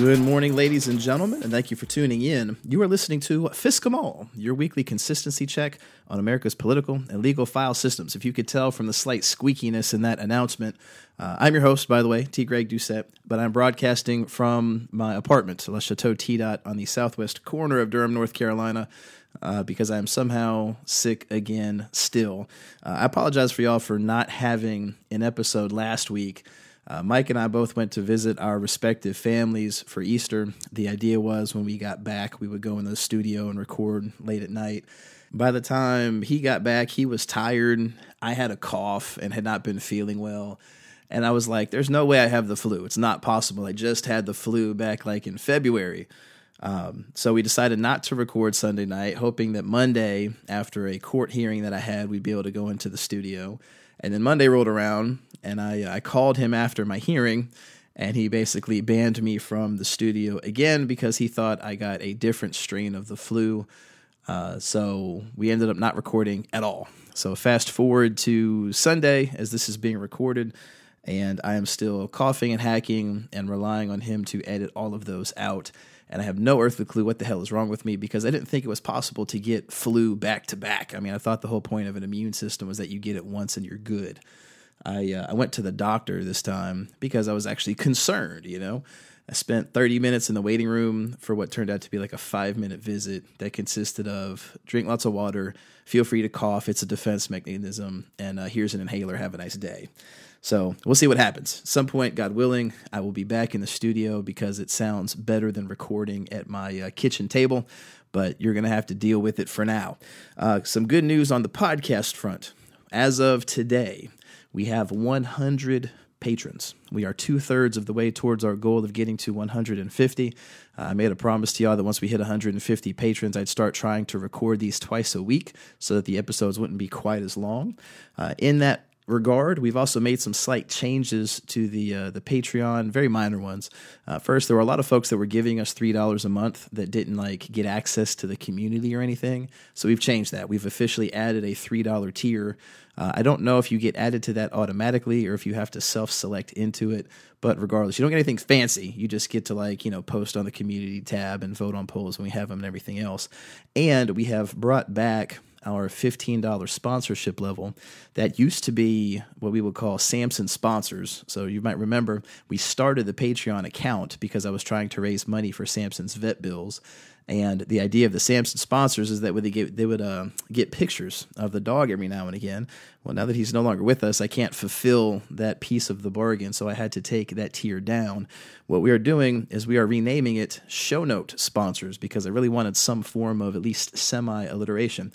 Good morning, ladies and gentlemen, and thank you for tuning in. You are listening to Fiscom your weekly consistency check on America's political and legal file systems. If you could tell from the slight squeakiness in that announcement, uh, I'm your host, by the way, T. Greg Doucette, but I'm broadcasting from my apartment, Le Chateau T. Dot, on the southwest corner of Durham, North Carolina. Uh, because I'm somehow sick again still. Uh, I apologize for y'all for not having an episode last week. Uh, Mike and I both went to visit our respective families for Easter. The idea was when we got back, we would go in the studio and record late at night. By the time he got back, he was tired. I had a cough and had not been feeling well. And I was like, there's no way I have the flu. It's not possible. I just had the flu back like in February. Um, so we decided not to record Sunday night, hoping that Monday, after a court hearing that I had, we'd be able to go into the studio. And then Monday rolled around, and I uh, I called him after my hearing, and he basically banned me from the studio again because he thought I got a different strain of the flu. Uh, so we ended up not recording at all. So fast forward to Sunday as this is being recorded, and I am still coughing and hacking and relying on him to edit all of those out and I have no earthly clue what the hell is wrong with me because I didn't think it was possible to get flu back to back. I mean, I thought the whole point of an immune system was that you get it once and you're good. I uh, I went to the doctor this time because I was actually concerned. You know, I spent 30 minutes in the waiting room for what turned out to be like a five minute visit that consisted of drink lots of water, feel free to cough. It's a defense mechanism, and uh, here's an inhaler. Have a nice day. So we'll see what happens. some point, God willing, I will be back in the studio because it sounds better than recording at my uh, kitchen table, but you're going to have to deal with it for now. Uh, some good news on the podcast front. As of today, we have 100 patrons. We are two thirds of the way towards our goal of getting to 150. Uh, I made a promise to y'all that once we hit 150 patrons, I'd start trying to record these twice a week so that the episodes wouldn't be quite as long. Uh, in that regard. We've also made some slight changes to the uh, the Patreon, very minor ones. Uh, first, there were a lot of folks that were giving us three dollars a month that didn't like get access to the community or anything. So we've changed that. We've officially added a three dollar tier. Uh, I don't know if you get added to that automatically or if you have to self select into it. But regardless, you don't get anything fancy. You just get to like you know post on the community tab and vote on polls when we have them and everything else. And we have brought back our $15 sponsorship level. That used to be what we would call Samson sponsors. So you might remember we started the Patreon account because I was trying to raise money for Samson's vet bills. And the idea of the Samson sponsors is that they get they would uh, get pictures of the dog every now and again. Well, now that he's no longer with us, I can't fulfill that piece of the bargain, so I had to take that tier down. What we are doing is we are renaming it Show Note Sponsors because I really wanted some form of at least semi alliteration.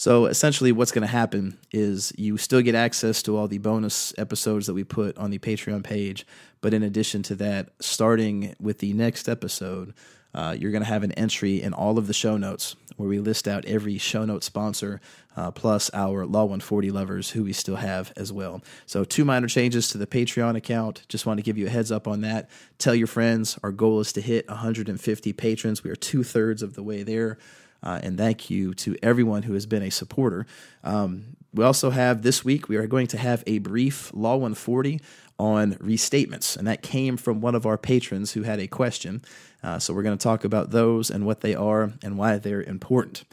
So essentially, what's going to happen is you still get access to all the bonus episodes that we put on the Patreon page. But in addition to that, starting with the next episode, uh, you're going to have an entry in all of the show notes where we list out every show note sponsor uh, plus our Law 140 lovers who we still have as well. So, two minor changes to the Patreon account. Just want to give you a heads up on that. Tell your friends. Our goal is to hit 150 patrons. We are two thirds of the way there. Uh, and thank you to everyone who has been a supporter. Um, we also have this week, we are going to have a brief Law 140 on restatements, and that came from one of our patrons who had a question. Uh, so we're going to talk about those and what they are and why they're important.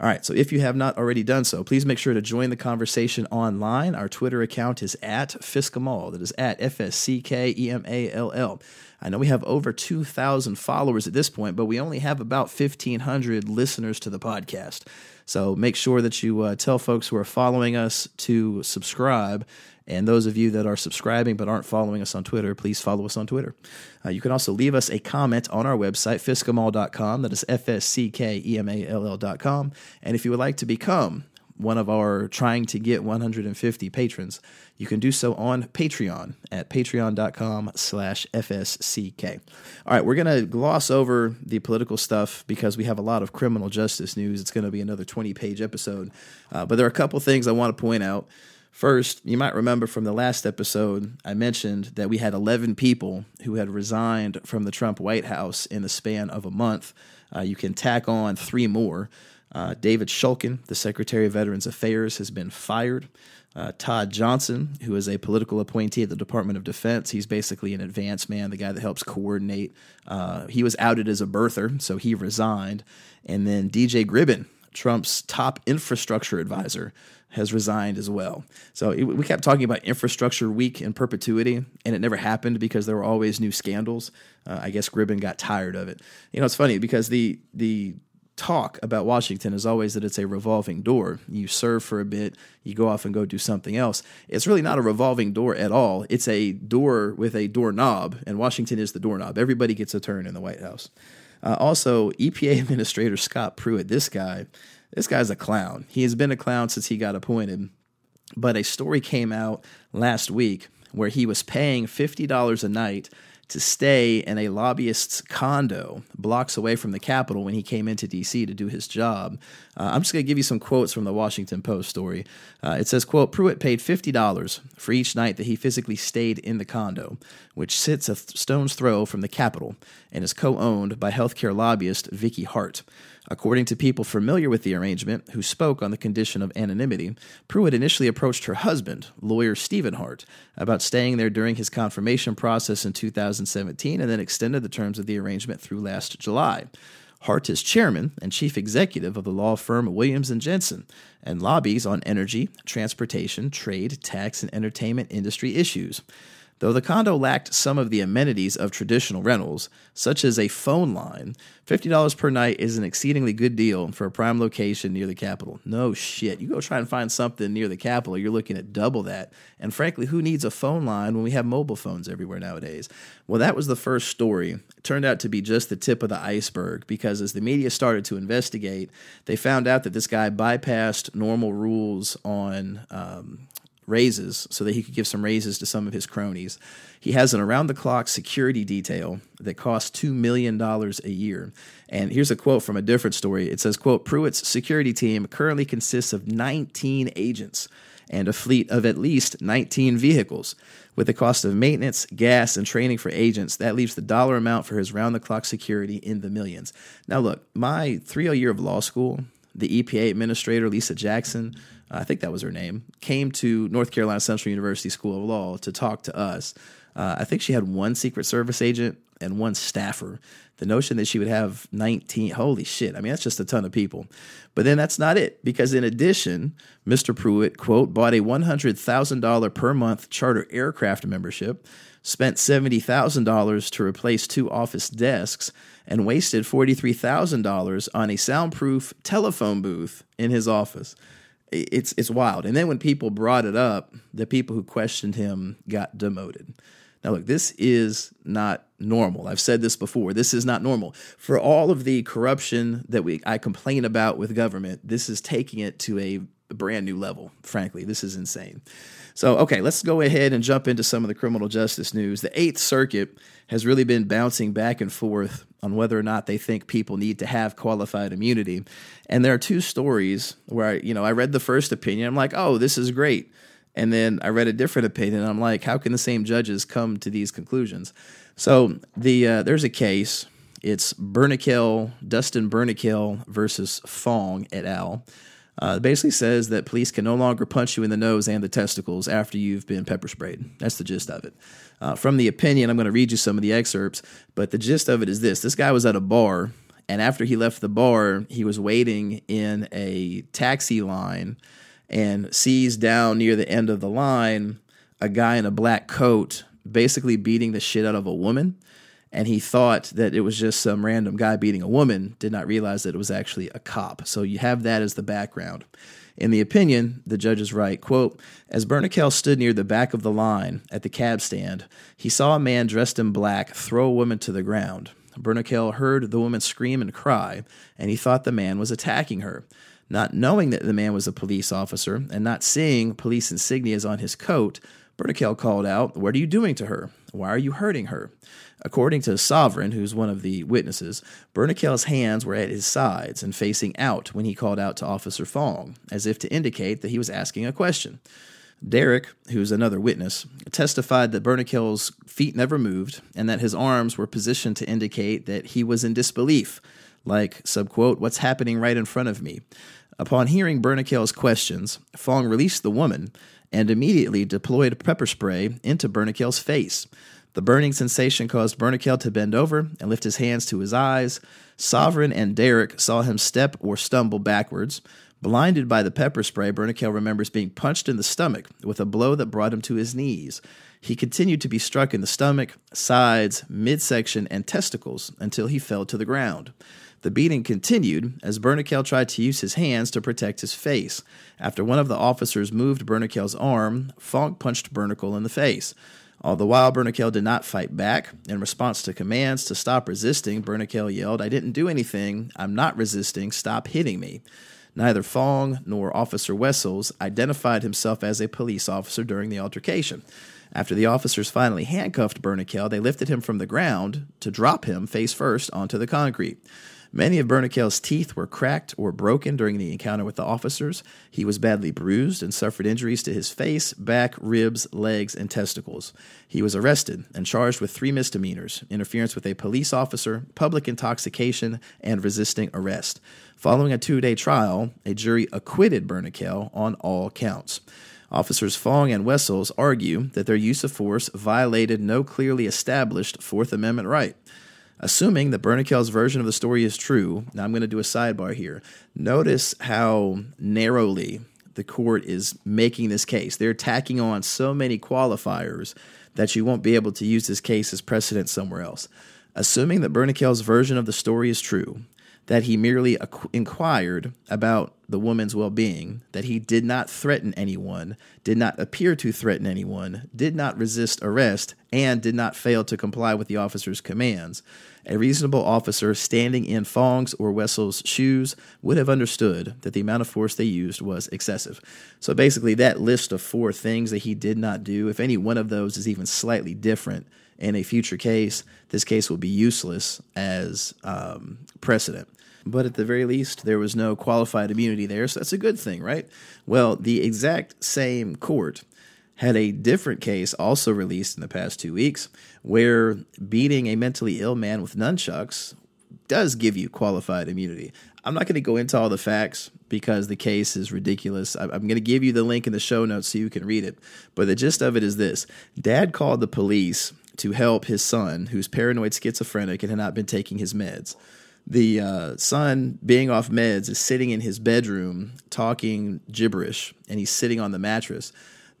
All right, so if you have not already done so, please make sure to join the conversation online. Our Twitter account is at Fiscomall. That is at F S C K E M A L L. I know we have over 2,000 followers at this point, but we only have about 1,500 listeners to the podcast. So make sure that you uh, tell folks who are following us to subscribe. And those of you that are subscribing but aren't following us on Twitter, please follow us on Twitter. Uh, you can also leave us a comment on our website, fsckemall.com. That is F S C K E M A L L.com. And if you would like to become one of our trying to get 150 patrons, you can do so on Patreon at patreon.com slash FSCK. All right, we're going to gloss over the political stuff because we have a lot of criminal justice news. It's going to be another 20 page episode. Uh, but there are a couple things I want to point out. First, you might remember from the last episode, I mentioned that we had 11 people who had resigned from the Trump White House in the span of a month. Uh, you can tack on three more. Uh, David Shulkin, the Secretary of Veterans Affairs, has been fired. Uh, Todd Johnson, who is a political appointee at the Department of Defense, he's basically an advance man, the guy that helps coordinate. Uh, he was outed as a birther, so he resigned. And then DJ Gribbin, Trump's top infrastructure advisor, has resigned as well. So it, we kept talking about infrastructure week in perpetuity, and it never happened because there were always new scandals. Uh, I guess Gribbin got tired of it. You know, it's funny because the the talk about Washington is always that it's a revolving door. You serve for a bit, you go off and go do something else. It's really not a revolving door at all. It's a door with a doorknob, and Washington is the doorknob. Everybody gets a turn in the White House. Uh, also, EPA Administrator Scott Pruitt, this guy, this guy's a clown. He has been a clown since he got appointed. But a story came out last week where he was paying $50 a night to stay in a lobbyist's condo blocks away from the Capitol when he came into D.C. to do his job. Uh, I'm just going to give you some quotes from the Washington Post story. Uh, it says, quote, Pruitt paid $50 for each night that he physically stayed in the condo, which sits a stone's throw from the Capitol and is co-owned by healthcare lobbyist Vicky Hart. According to people familiar with the arrangement who spoke on the condition of anonymity, Pruitt initially approached her husband, lawyer Stephen Hart, about staying there during his confirmation process in 2017 and then extended the terms of the arrangement through last July. Hart is chairman and chief executive of the law firm Williams and Jensen and lobbies on energy, transportation, trade, tax, and entertainment industry issues. Though the condo lacked some of the amenities of traditional rentals, such as a phone line, $50 per night is an exceedingly good deal for a prime location near the Capitol. No shit. You go try and find something near the Capitol, you're looking at double that. And frankly, who needs a phone line when we have mobile phones everywhere nowadays? Well, that was the first story. It turned out to be just the tip of the iceberg because as the media started to investigate, they found out that this guy bypassed normal rules on um, raises so that he could give some raises to some of his cronies. He has an around the clock security detail that costs $2 million a year. And here's a quote from a different story. It says, quote, Pruitt's security team currently consists of 19 agents and a fleet of at least 19 vehicles. With the cost of maintenance, gas, and training for agents, that leaves the dollar amount for his round the clock security in the millions. Now, look, my three year of law school, the EPA administrator, Lisa Jackson, I think that was her name, came to North Carolina Central University School of Law to talk to us. Uh, I think she had one Secret Service agent and one staffer. The notion that she would have 19, holy shit. I mean, that's just a ton of people. But then that's not it, because in addition, Mr. Pruitt, quote, bought a $100,000 per month charter aircraft membership, spent $70,000 to replace two office desks, and wasted $43,000 on a soundproof telephone booth in his office it's it's wild. And then when people brought it up, the people who questioned him got demoted. Now look, this is not normal. I've said this before. This is not normal. For all of the corruption that we I complain about with government, this is taking it to a brand new level. Frankly, this is insane. So, okay, let's go ahead and jump into some of the criminal justice news. The Eighth Circuit has really been bouncing back and forth on whether or not they think people need to have qualified immunity. And there are two stories where I, you know, I read the first opinion. I'm like, oh, this is great. And then I read a different opinion. I'm like, how can the same judges come to these conclusions? So the uh, there's a case. It's Burnikel, Dustin Burnikel versus Fong et al. Uh, basically says that police can no longer punch you in the nose and the testicles after you've been pepper sprayed. That's the gist of it. Uh, from the opinion, I'm going to read you some of the excerpts, but the gist of it is this this guy was at a bar, and after he left the bar, he was waiting in a taxi line and sees down near the end of the line a guy in a black coat basically beating the shit out of a woman and he thought that it was just some random guy beating a woman, did not realize that it was actually a cop. So you have that as the background. In the opinion, the judge is right. Quote, as Burnikel stood near the back of the line at the cab stand, he saw a man dressed in black throw a woman to the ground. Burnikel heard the woman scream and cry, and he thought the man was attacking her. Not knowing that the man was a police officer and not seeing police insignias on his coat, Burnikel called out, What are you doing to her? Why are you hurting her? According to Sovereign, who's one of the witnesses, Burnikel's hands were at his sides and facing out when he called out to Officer Fong, as if to indicate that he was asking a question. Derek, who's another witness, testified that Burnikel's feet never moved and that his arms were positioned to indicate that he was in disbelief, like, subquote, what's happening right in front of me. Upon hearing Burnikel's questions, Fong released the woman and immediately deployed pepper spray into Burnikel's face. The burning sensation caused Burnikel to bend over and lift his hands to his eyes. Sovereign and Derrick saw him step or stumble backwards. Blinded by the pepper spray, Burnikel remembers being punched in the stomach with a blow that brought him to his knees. He continued to be struck in the stomach, sides, midsection, and testicles until he fell to the ground. The beating continued as Burnikel tried to use his hands to protect his face. After one of the officers moved Burnikel's arm, Fong punched Burnikel in the face. All the while, Burnikel did not fight back. In response to commands to stop resisting, Burnikel yelled, I didn't do anything. I'm not resisting. Stop hitting me. Neither Fong nor Officer Wessels identified himself as a police officer during the altercation. After the officers finally handcuffed Burnikel, they lifted him from the ground to drop him face first onto the concrete. Many of Burnikel's teeth were cracked or broken during the encounter with the officers. He was badly bruised and suffered injuries to his face, back, ribs, legs, and testicles. He was arrested and charged with three misdemeanors interference with a police officer, public intoxication, and resisting arrest. Following a two day trial, a jury acquitted Burnikel on all counts. Officers Fong and Wessels argue that their use of force violated no clearly established Fourth Amendment right. Assuming that Burnikel's version of the story is true, now I'm going to do a sidebar here. Notice how narrowly the court is making this case. They're tacking on so many qualifiers that you won't be able to use this case as precedent somewhere else. Assuming that Burnikel's version of the story is true, that he merely inquired about the woman's well being, that he did not threaten anyone, did not appear to threaten anyone, did not resist arrest, and did not fail to comply with the officer's commands. A reasonable officer standing in Fong's or Wessel's shoes would have understood that the amount of force they used was excessive. So basically, that list of four things that he did not do, if any one of those is even slightly different in a future case, this case will be useless as um, precedent. But at the very least, there was no qualified immunity there, so that's a good thing, right? Well, the exact same court had a different case also released in the past two weeks where beating a mentally ill man with nunchucks does give you qualified immunity. I'm not going to go into all the facts because the case is ridiculous. I'm going to give you the link in the show notes so you can read it. But the gist of it is this Dad called the police to help his son, who's paranoid schizophrenic and had not been taking his meds. The uh, son, being off meds, is sitting in his bedroom talking gibberish, and he's sitting on the mattress.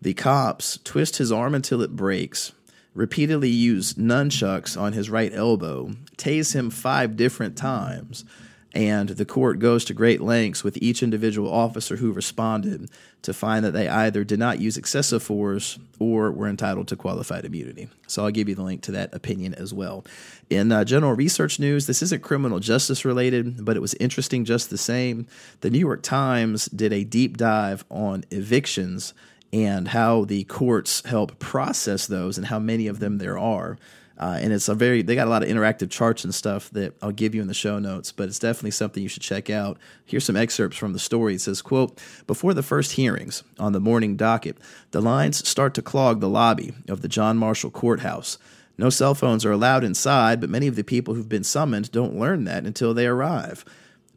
The cops twist his arm until it breaks, repeatedly use nunchucks on his right elbow, tase him five different times, and the court goes to great lengths with each individual officer who responded to find that they either did not use excessive force or were entitled to qualified immunity. So I'll give you the link to that opinion as well. In uh, general research news, this isn't criminal justice related, but it was interesting just the same. The New York Times did a deep dive on evictions and how the courts help process those and how many of them there are. Uh, and it's a very they got a lot of interactive charts and stuff that I'll give you in the show notes, but it's definitely something you should check out. Here's some excerpts from the story. It says, quote, before the first hearings on the morning docket, the lines start to clog the lobby of the John Marshall Courthouse. No cell phones are allowed inside, but many of the people who've been summoned don't learn that until they arrive.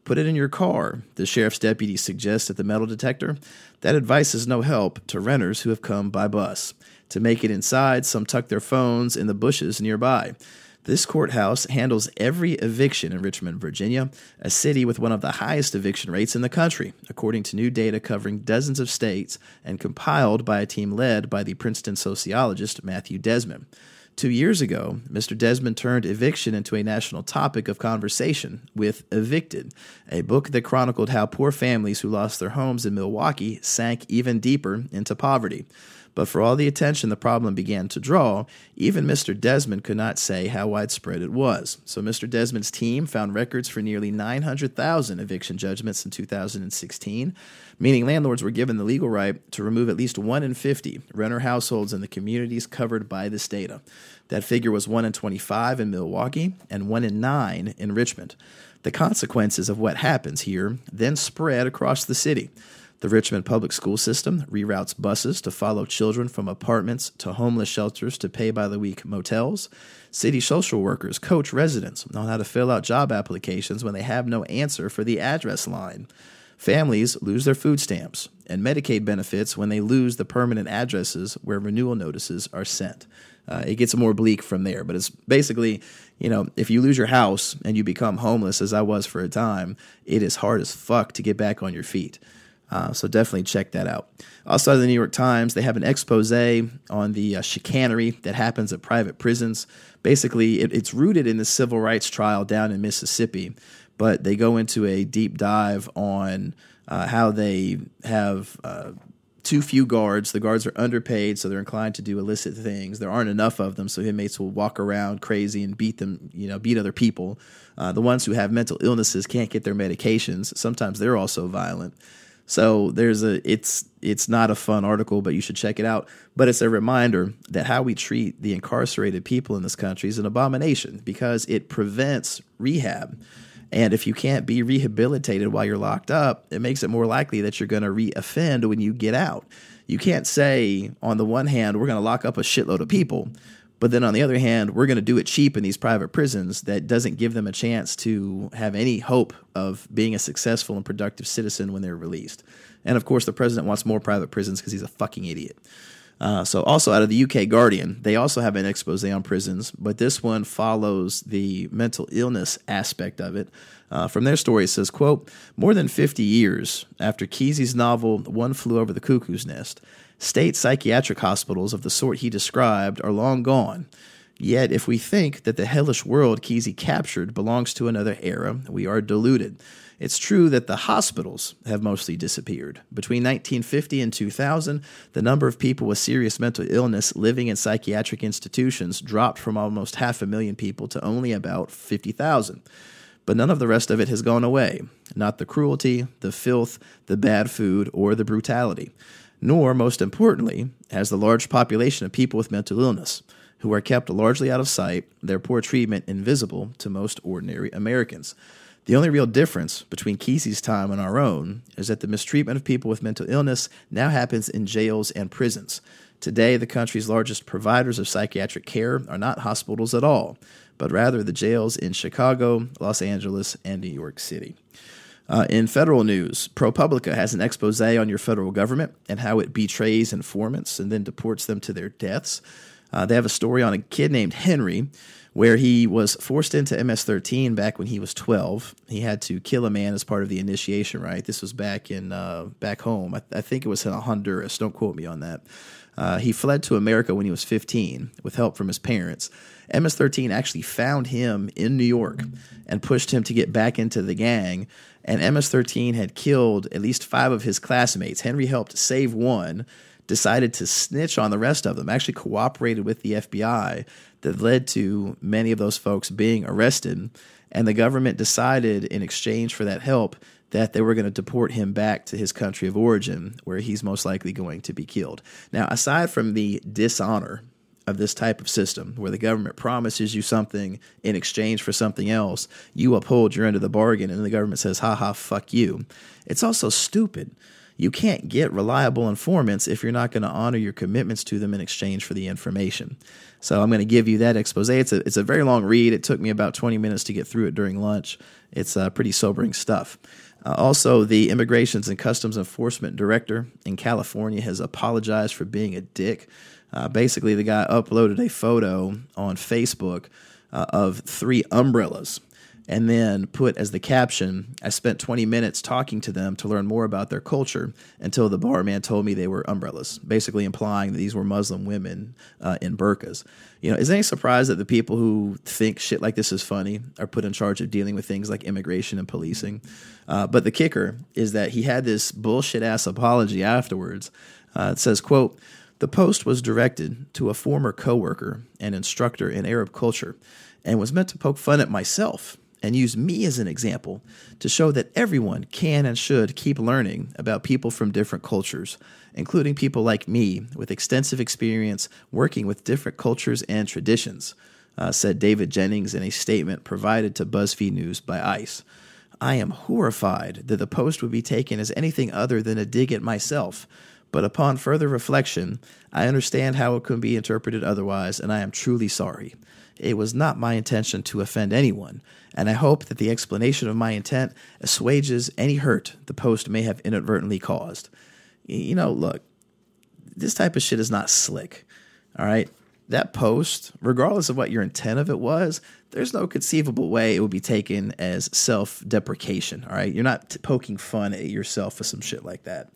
Put it in your car, the sheriff's deputy suggests at the metal detector. That advice is no help to renters who have come by bus. To make it inside, some tuck their phones in the bushes nearby. This courthouse handles every eviction in Richmond, Virginia, a city with one of the highest eviction rates in the country, according to new data covering dozens of states and compiled by a team led by the Princeton sociologist Matthew Desmond. Two years ago, Mr. Desmond turned eviction into a national topic of conversation with Evicted, a book that chronicled how poor families who lost their homes in Milwaukee sank even deeper into poverty. But for all the attention the problem began to draw, even Mr. Desmond could not say how widespread it was. So Mr. Desmond's team found records for nearly 900,000 eviction judgments in 2016, meaning landlords were given the legal right to remove at least 1 in 50 renter households in the communities covered by this data. That figure was 1 in 25 in Milwaukee and 1 in 9 in Richmond. The consequences of what happens here then spread across the city. The Richmond public school system reroutes buses to follow children from apartments to homeless shelters to pay by the week motels. City social workers coach residents on how to fill out job applications when they have no answer for the address line. Families lose their food stamps and Medicaid benefits when they lose the permanent addresses where renewal notices are sent. Uh, it gets more bleak from there, but it's basically, you know, if you lose your house and you become homeless, as I was for a time, it is hard as fuck to get back on your feet. Uh, so definitely check that out. Also, the New York Times, they have an expose on the uh, chicanery that happens at private prisons. Basically, it, it's rooted in the civil rights trial down in Mississippi, but they go into a deep dive on uh, how they have uh, too few guards. The guards are underpaid, so they're inclined to do illicit things. There aren't enough of them, so inmates will walk around crazy and beat them, you know, beat other people. Uh, the ones who have mental illnesses can't get their medications. Sometimes they're also violent. So there's a it's it's not a fun article, but you should check it out. But it's a reminder that how we treat the incarcerated people in this country is an abomination because it prevents rehab. And if you can't be rehabilitated while you're locked up, it makes it more likely that you're going to reoffend when you get out. You can't say, on the one hand, we're going to lock up a shitload of people, but then on the other hand, we're going to do it cheap in these private prisons that doesn't give them a chance to have any hope of being a successful and productive citizen when they're released. And of course, the president wants more private prisons because he's a fucking idiot. Uh, so, also out of the UK Guardian, they also have an expose on prisons, but this one follows the mental illness aspect of it. Uh, from their story, it says, quote, more than 50 years after Kesey's novel One Flew Over the Cuckoo's Nest, State psychiatric hospitals of the sort he described are long gone. Yet, if we think that the hellish world Kesey captured belongs to another era, we are deluded. It's true that the hospitals have mostly disappeared. Between 1950 and 2000, the number of people with serious mental illness living in psychiatric institutions dropped from almost half a million people to only about 50,000. But none of the rest of it has gone away. Not the cruelty, the filth, the bad food, or the brutality nor, most importantly, has the large population of people with mental illness, who are kept largely out of sight, their poor treatment invisible to most ordinary Americans. The only real difference between Kesey's time and our own is that the mistreatment of people with mental illness now happens in jails and prisons. Today, the country's largest providers of psychiatric care are not hospitals at all, but rather the jails in Chicago, Los Angeles, and New York City. Uh, in federal news, ProPublica has an expose on your federal government and how it betrays informants and then deports them to their deaths. Uh, they have a story on a kid named Henry where he was forced into MS 13 back when he was 12. He had to kill a man as part of the initiation rite. This was back in uh, back home. I, I, think it was in Honduras. Don't quote me on that. Uh, he fled to America when he was 15 with help from his parents. MS 13 actually found him in New York and pushed him to get back into the gang and MS 13 had killed at least five of his classmates. Henry helped save one, decided to snitch on the rest of them, actually cooperated with the FBI that led to many of those folks being arrested. And the government decided, in exchange for that help, that they were going to deport him back to his country of origin, where he's most likely going to be killed. Now, aside from the dishonor of this type of system where the government promises you something in exchange for something else, you uphold your end of the bargain, and the government says, ha ha, fuck you. It's also stupid. You can't get reliable informants if you're not going to honor your commitments to them in exchange for the information. So I'm going to give you that expose. It's a, it's a very long read. It took me about 20 minutes to get through it during lunch. It's uh, pretty sobering stuff. Uh, also, the Immigrations and Customs Enforcement Director in California has apologized for being a dick. Uh, basically, the guy uploaded a photo on Facebook uh, of three umbrellas and then put as the caption, I spent 20 minutes talking to them to learn more about their culture until the barman told me they were umbrellas, basically implying that these were Muslim women uh, in burqas. You know, is any surprise that the people who think shit like this is funny are put in charge of dealing with things like immigration and policing? Uh, but the kicker is that he had this bullshit ass apology afterwards. Uh, it says, quote, the post was directed to a former coworker and instructor in Arab culture and was meant to poke fun at myself and use me as an example to show that everyone can and should keep learning about people from different cultures, including people like me with extensive experience working with different cultures and traditions, uh, said David Jennings in a statement provided to BuzzFeed News by ICE. I am horrified that the post would be taken as anything other than a dig at myself but upon further reflection, I understand how it can be interpreted otherwise, and I am truly sorry. It was not my intention to offend anyone, and I hope that the explanation of my intent assuages any hurt the post may have inadvertently caused. You know, look, this type of shit is not slick. All right. That post, regardless of what your intent of it was, there's no conceivable way it would be taken as self deprecation. All right. You're not poking fun at yourself for some shit like that.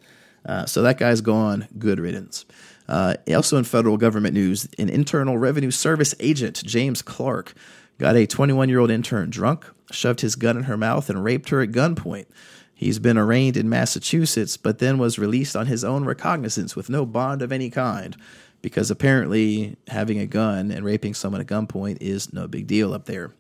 Uh, so that guy's gone. Good riddance. Uh, also, in federal government news, an Internal Revenue Service agent, James Clark, got a 21 year old intern drunk, shoved his gun in her mouth, and raped her at gunpoint. He's been arraigned in Massachusetts, but then was released on his own recognizance with no bond of any kind, because apparently having a gun and raping someone at gunpoint is no big deal up there.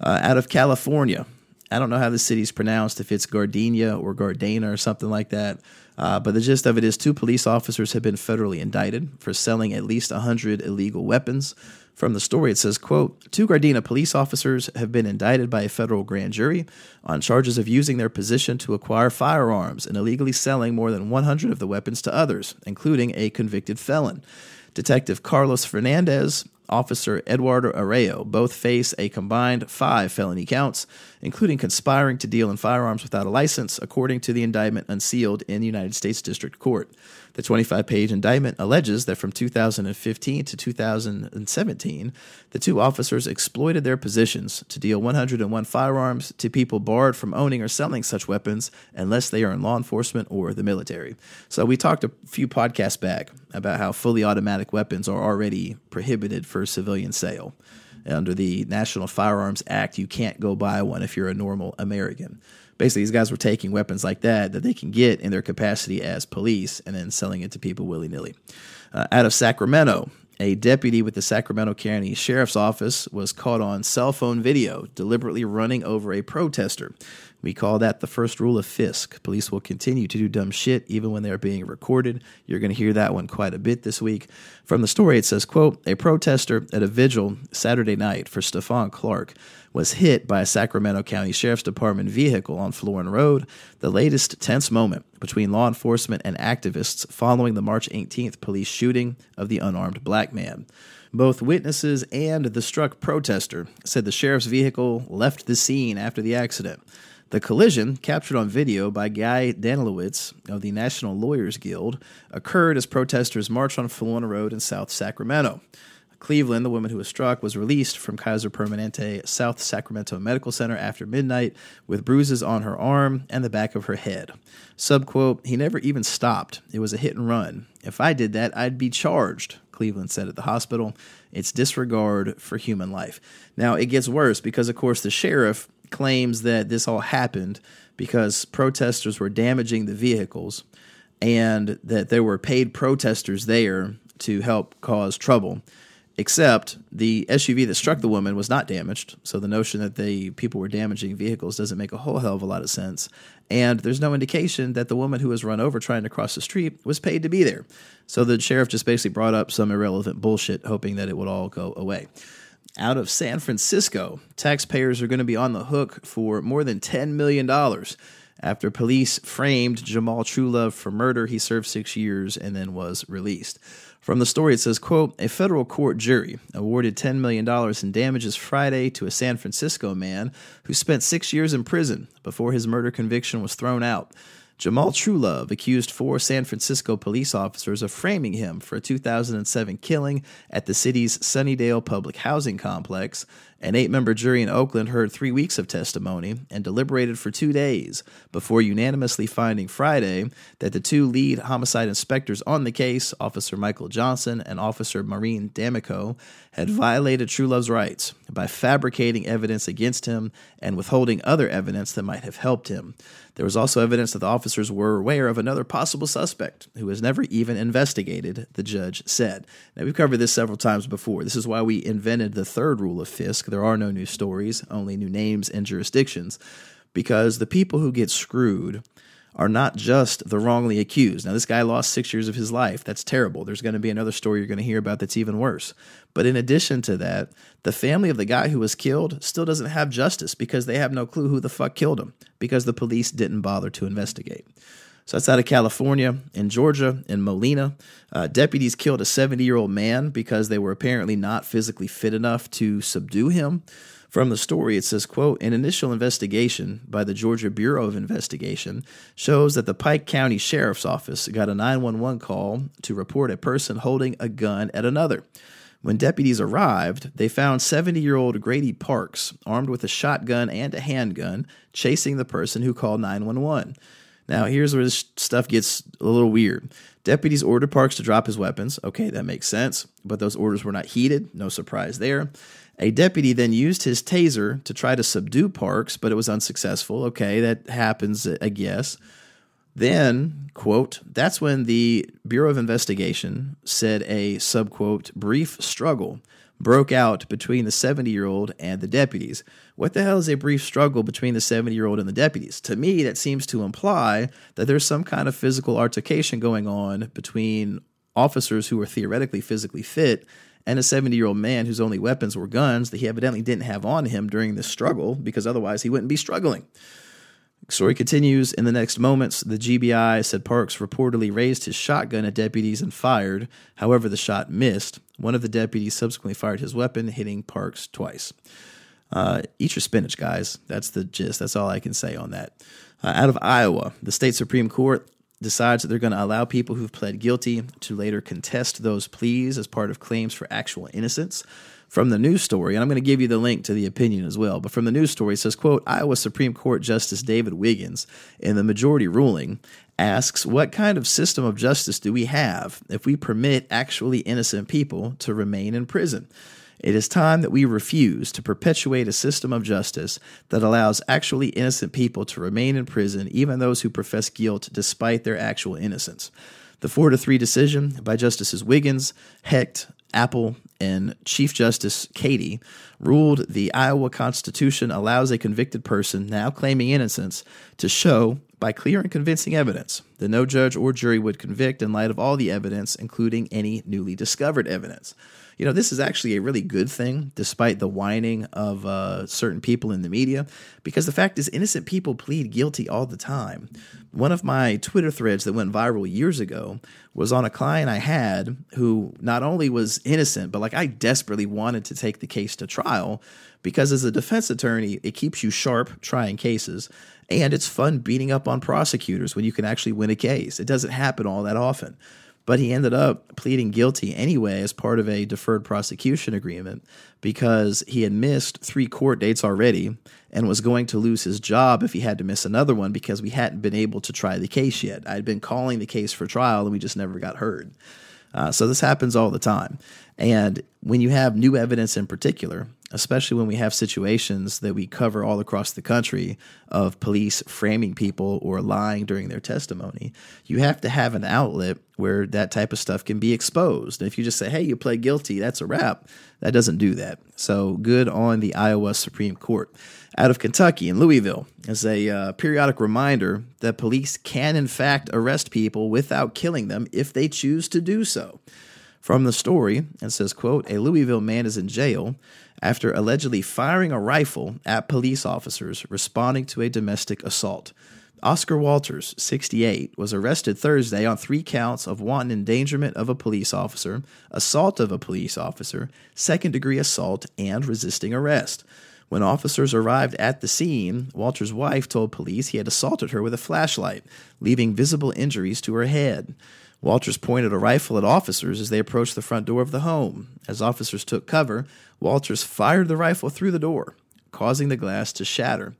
Uh, out of California, I don't know how the city's pronounced, if it's Gardenia or Gardena or something like that. Uh, but the gist of it is two police officers have been federally indicted for selling at least 100 illegal weapons. From the story, it says, quote, two Gardena police officers have been indicted by a federal grand jury on charges of using their position to acquire firearms and illegally selling more than 100 of the weapons to others, including a convicted felon. Detective Carlos Fernandez Officer Eduardo Arreo both face a combined five felony counts, including conspiring to deal in firearms without a license, according to the indictment unsealed in the United States District Court. The 25 page indictment alleges that from 2015 to 2017, the two officers exploited their positions to deal 101 firearms to people barred from owning or selling such weapons unless they are in law enforcement or the military. So, we talked a few podcasts back about how fully automatic weapons are already prohibited for civilian sale. Under the National Firearms Act, you can't go buy one if you're a normal American basically these guys were taking weapons like that that they can get in their capacity as police and then selling it to people willy nilly. Uh, out of Sacramento, a deputy with the Sacramento County Sheriff's Office was caught on cell phone video deliberately running over a protester. We call that the first rule of Fisk. Police will continue to do dumb shit even when they're being recorded. You're going to hear that one quite a bit this week. From the story, it says, quote, a protester at a vigil Saturday night for Stephon Clark was hit by a Sacramento County Sheriff's Department vehicle on Florin Road, the latest tense moment between law enforcement and activists following the March 18th police shooting of the unarmed black man. Both witnesses and the struck protester said the sheriff's vehicle left the scene after the accident. The collision, captured on video by Guy Danilowitz of the National Lawyers Guild, occurred as protesters marched on Florin Road in South Sacramento. Cleveland, the woman who was struck, was released from Kaiser Permanente South Sacramento Medical Center after midnight with bruises on her arm and the back of her head. Subquote, he never even stopped. It was a hit and run. If I did that, I'd be charged, Cleveland said at the hospital. It's disregard for human life. Now, it gets worse because, of course, the sheriff claims that this all happened because protesters were damaging the vehicles and that there were paid protesters there to help cause trouble. Except the SUV that struck the woman was not damaged, so the notion that the people were damaging vehicles doesn't make a whole hell of a lot of sense. And there's no indication that the woman who was run over trying to cross the street was paid to be there. So the sheriff just basically brought up some irrelevant bullshit, hoping that it would all go away out of San Francisco. Taxpayers are going to be on the hook for more than $10 million. After police framed Jamal Truelove for murder, he served six years and then was released. From the story, it says, quote, a federal court jury awarded $10 million in damages Friday to a San Francisco man who spent six years in prison before his murder conviction was thrown out. Jamal Truelove accused four San Francisco police officers of framing him for a 2007 killing at the city's Sunnydale public housing complex. An eight member jury in Oakland heard three weeks of testimony and deliberated for two days before unanimously finding Friday that the two lead homicide inspectors on the case, Officer Michael Johnson and Officer Maureen D'Amico, had violated Truelove's rights by fabricating evidence against him and withholding other evidence that might have helped him. There was also evidence that the officers were aware of another possible suspect who was never even investigated, the judge said. Now, we've covered this several times before. This is why we invented the third rule of Fisk there are no new stories, only new names and jurisdictions, because the people who get screwed are not just the wrongly accused. Now, this guy lost six years of his life. That's terrible. There's going to be another story you're going to hear about that's even worse. But in addition to that, the family of the guy who was killed still doesn't have justice because they have no clue who the fuck killed him because the police didn't bother to investigate. So that's out of California. In Georgia, in Molena, uh, deputies killed a 70 year old man because they were apparently not physically fit enough to subdue him. From the story, it says, quote, an initial investigation by the Georgia Bureau of Investigation shows that the Pike County Sheriff's Office got a 911 call to report a person holding a gun at another. When deputies arrived, they found 70 year old Grady Parks armed with a shotgun and a handgun chasing the person who called 911. Now, here's where this stuff gets a little weird. Deputies ordered Parks to drop his weapons. Okay, that makes sense. But those orders were not heeded. No surprise there. A deputy then used his taser to try to subdue Parks, but it was unsuccessful. Okay, that happens, I guess. Then, quote, that's when the Bureau of Investigation said a subquote brief struggle broke out between the 70 year old and the deputies. What the hell is a brief struggle between the 70 year old and the deputies? To me, that seems to imply that there's some kind of physical altercation going on between officers who are theoretically physically fit and a 70 year old man whose only weapons were guns that he evidently didn't have on him during this struggle because otherwise he wouldn't be struggling. Story continues. In the next moments, the GBI said Parks reportedly raised his shotgun at deputies and fired. However, the shot missed. One of the deputies subsequently fired his weapon, hitting Parks twice. Uh, eat your spinach, guys. That's the gist. That's all I can say on that. Uh, out of Iowa, the state Supreme Court decides that they're going to allow people who've pled guilty to later contest those pleas as part of claims for actual innocence. From the news story, and I'm going to give you the link to the opinion as well, but from the news story, it says, quote, Iowa Supreme Court Justice David Wiggins, in the majority ruling, asks, what kind of system of justice do we have if we permit actually innocent people to remain in prison? It is time that we refuse to perpetuate a system of justice that allows actually innocent people to remain in prison, even those who profess guilt despite their actual innocence. The 4 to 3 decision by Justices Wiggins, Hecht, Appel, and Chief Justice Cady ruled the Iowa Constitution allows a convicted person now claiming innocence to show by clear and convincing evidence that no judge or jury would convict in light of all the evidence, including any newly discovered evidence you know, this is actually a really good thing, despite the whining of uh, certain people in the media, because the fact is, innocent people plead guilty all the time. One of my Twitter threads that went viral years ago was on a client I had who not only was innocent, but like I desperately wanted to take the case to trial because as a defense attorney, it keeps you sharp trying cases. And it's fun beating up on prosecutors when you can actually win a case. It doesn't happen all that often. But he ended up pleading guilty anyway as part of a deferred prosecution agreement because he had missed three court dates already and was going to lose his job if he had to miss another one because we hadn't been able to try the case yet. I'd been calling the case for trial and we just never got heard. Uh, so this happens all the time. And when you have new evidence in particular, especially when we have situations that we cover all across the country of police framing people or lying during their testimony, you have to have an outlet where that type of stuff can be exposed. And if you just say, hey, you pled guilty, that's a wrap, that doesn't do that. So good on the Iowa Supreme Court. Out of Kentucky in Louisville is a uh, periodic reminder that police can, in fact, arrest people without killing them if they choose to do so. From the story, it says, quote, a Louisville man is in jail after allegedly firing a rifle at police officers responding to a domestic assault. Oscar Walters, 68, was arrested Thursday on three counts of wanton endangerment of a police officer, assault of a police officer, second degree assault, and resisting arrest. When officers arrived at the scene, Walter's wife told police he had assaulted her with a flashlight, leaving visible injuries to her head. Walters pointed a rifle at officers as they approached the front door of the home. As officers took cover, Walters fired the rifle through the door, causing the glass to shatter.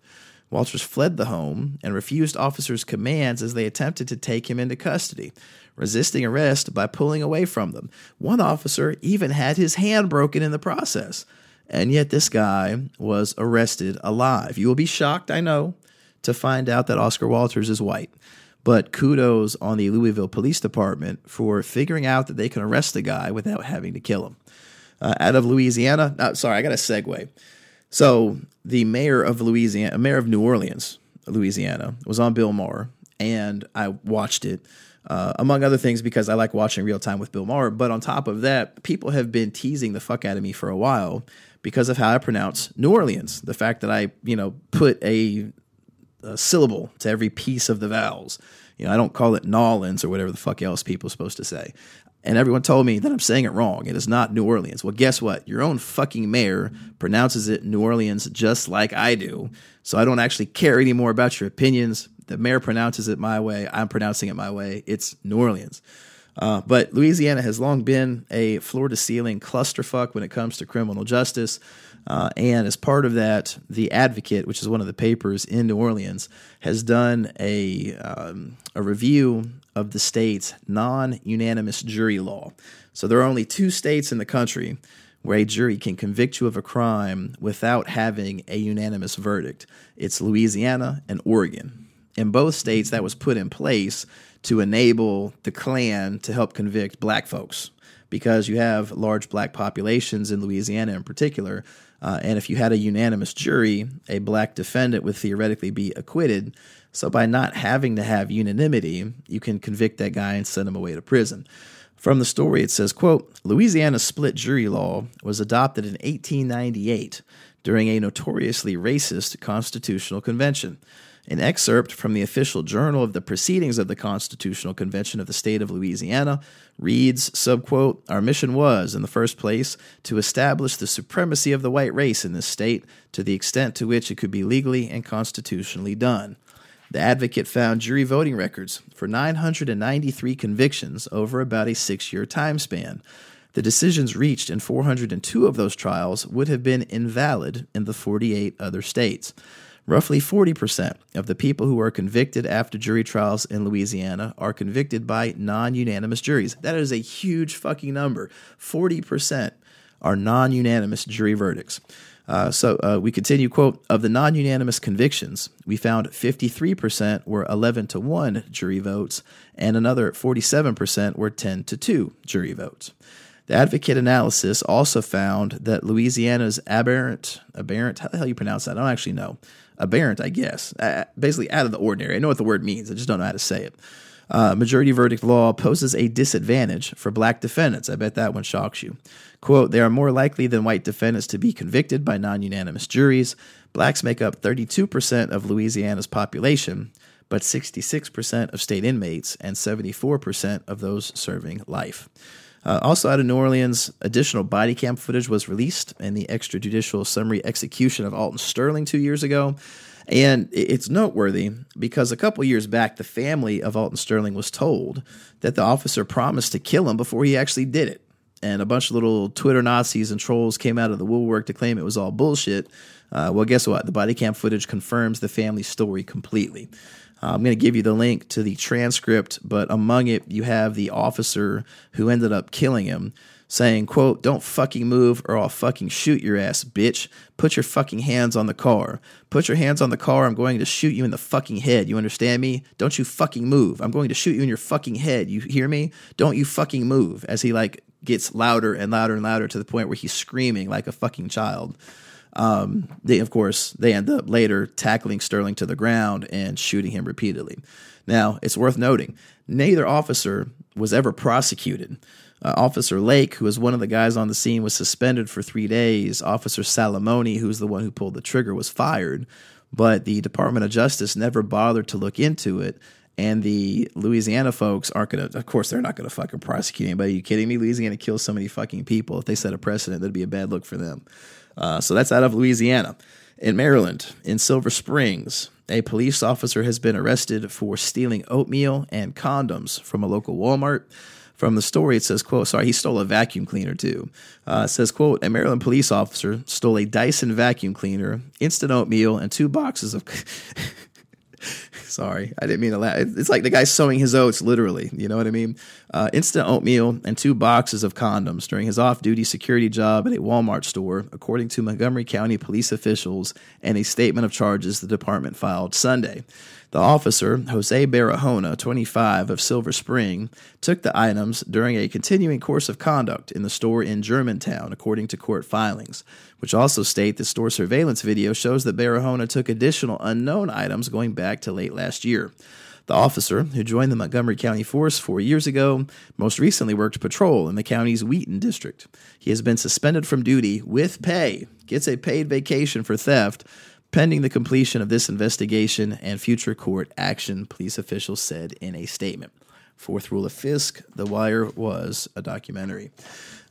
Walters fled the home and refused officers' commands as they attempted to take him into custody, resisting arrest by pulling away from them. One officer even had his hand broken in the process. And yet, this guy was arrested alive. You will be shocked, I know, to find out that Oscar Walters is white. But kudos on the Louisville Police Department for figuring out that they can arrest the guy without having to kill him. Uh, out of Louisiana, uh, sorry, I got a segue. So the mayor of Louisiana, mayor of New Orleans, Louisiana, was on Bill Maher, and I watched it. Uh, among other things, because I like watching real time with Bill Maher. But on top of that, people have been teasing the fuck out of me for a while because of how I pronounce New Orleans. The fact that I, you know, put a, a syllable to every piece of the vowels You know, I don't call it Nolans or whatever the fuck else people are supposed to say. And everyone told me that I'm saying it wrong. It is not New Orleans. Well, guess what? Your own fucking mayor pronounces it New Orleans just like I do. So I don't actually care anymore about your opinions. The mayor pronounces it my way. I'm pronouncing it my way. It's New Orleans. Uh, but Louisiana has long been a floor to ceiling clusterfuck when it comes to criminal justice. Uh, and as part of that, The Advocate, which is one of the papers in New Orleans, has done a, um, a review of the state's non unanimous jury law. So there are only two states in the country where a jury can convict you of a crime without having a unanimous verdict it's Louisiana and Oregon. In both states, that was put in place to enable the Klan to help convict black folks because you have large black populations in Louisiana in particular. Uh, and if you had a unanimous jury, a black defendant would theoretically be acquitted. So by not having to have unanimity, you can convict that guy and send him away to prison. From the story, it says, quote, Louisiana's split jury law was adopted in 1898 during a notoriously racist constitutional convention. An excerpt from the official journal of the proceedings of the Constitutional Convention of the State of Louisiana reads, subquote, Our mission was, in the first place, to establish the supremacy of the white race in this state to the extent to which it could be legally and constitutionally done. The advocate found jury voting records for 993 convictions over about a six year time span. The decisions reached in 402 of those trials would have been invalid in the 48 other states. Roughly 40% of the people who are convicted after jury trials in Louisiana are convicted by non unanimous juries. That is a huge fucking number. 40% are non unanimous jury verdicts. Uh, so uh, we continue, quote, of the non unanimous convictions, we found 53% were 11 to 1 jury votes, and another 47% were 10 to 2 jury votes. The advocate analysis also found that Louisiana's aberrant, aberrant, how the hell you pronounce that? I don't actually know aberrant, I guess. Uh, basically, out of the ordinary. I know what the word means, I just don't know how to say it. Uh, majority verdict law poses a disadvantage for black defendants. I bet that one shocks you. Quote, they are more likely than white defendants to be convicted by non unanimous juries. Blacks make up 32% of Louisiana's population, but 66% of state inmates and 74% of those serving life. Uh, also out of New Orleans, additional body cam footage was released in the extrajudicial summary execution of Alton Sterling two years ago. And it's noteworthy because a couple years back, the family of Alton Sterling was told that the officer promised to kill him before he actually did it. And a bunch of little Twitter Nazis and trolls came out of the woodwork to claim it was all bullshit. Uh, well, guess what? The body cam footage confirms the family's story completely. Uh, I'm going to give you the link to the transcript, but among it, you have the officer who ended up killing him saying, quote, don't fucking move or I'll fucking shoot your ass, bitch. Put your fucking hands on the car. Put your hands on the car. I'm going to shoot you in the fucking head. You understand me? Don't you fucking move. I'm going to shoot you in your fucking head. You hear me? Don't you fucking move. As he like gets louder and louder and louder to the point where he's screaming like a fucking child. Um, they, of course, they end up later tackling Sterling to the ground and shooting him repeatedly. Now, it's worth noting, neither officer was ever prosecuted. Uh, officer Lake, who was one of the guys on the scene, was suspended for three days. Officer Salamoni, who's the one who pulled the trigger, was fired. But the Department of Justice never bothered to look into it. And the Louisiana folks aren't going to, of course, they're not going to fucking prosecute anybody. Are you kidding me? Louisiana kills so many fucking people. If they set a precedent, that'd be a bad look for them. Uh, so that's out of Louisiana. In Maryland, in Silver Springs, a police officer has been arrested for stealing oatmeal and condoms from a local Walmart. From the story, it says, quote, sorry, he stole a vacuum cleaner too. Uh, it says, quote, a Maryland police officer stole a Dyson vacuum cleaner, instant oatmeal, and two boxes of Sorry, I didn't mean to laugh. It's like the guy sowing his oats, literally. You know what I mean? Uh, instant oatmeal and two boxes of condoms during his off duty security job at a Walmart store, according to Montgomery County police officials and a statement of charges the department filed Sunday. The officer, Jose Barahona, 25, of Silver Spring, took the items during a continuing course of conduct in the store in Germantown, according to court filings, which also state the store surveillance video shows that Barahona took additional unknown items going back to late last year. The officer, who joined the Montgomery County Force four years ago, most recently worked patrol in the county's Wheaton district. He has been suspended from duty with pay, gets a paid vacation for theft, pending the completion of this investigation and future court action, police officials said in a statement. Fourth rule of Fisk The Wire was a documentary.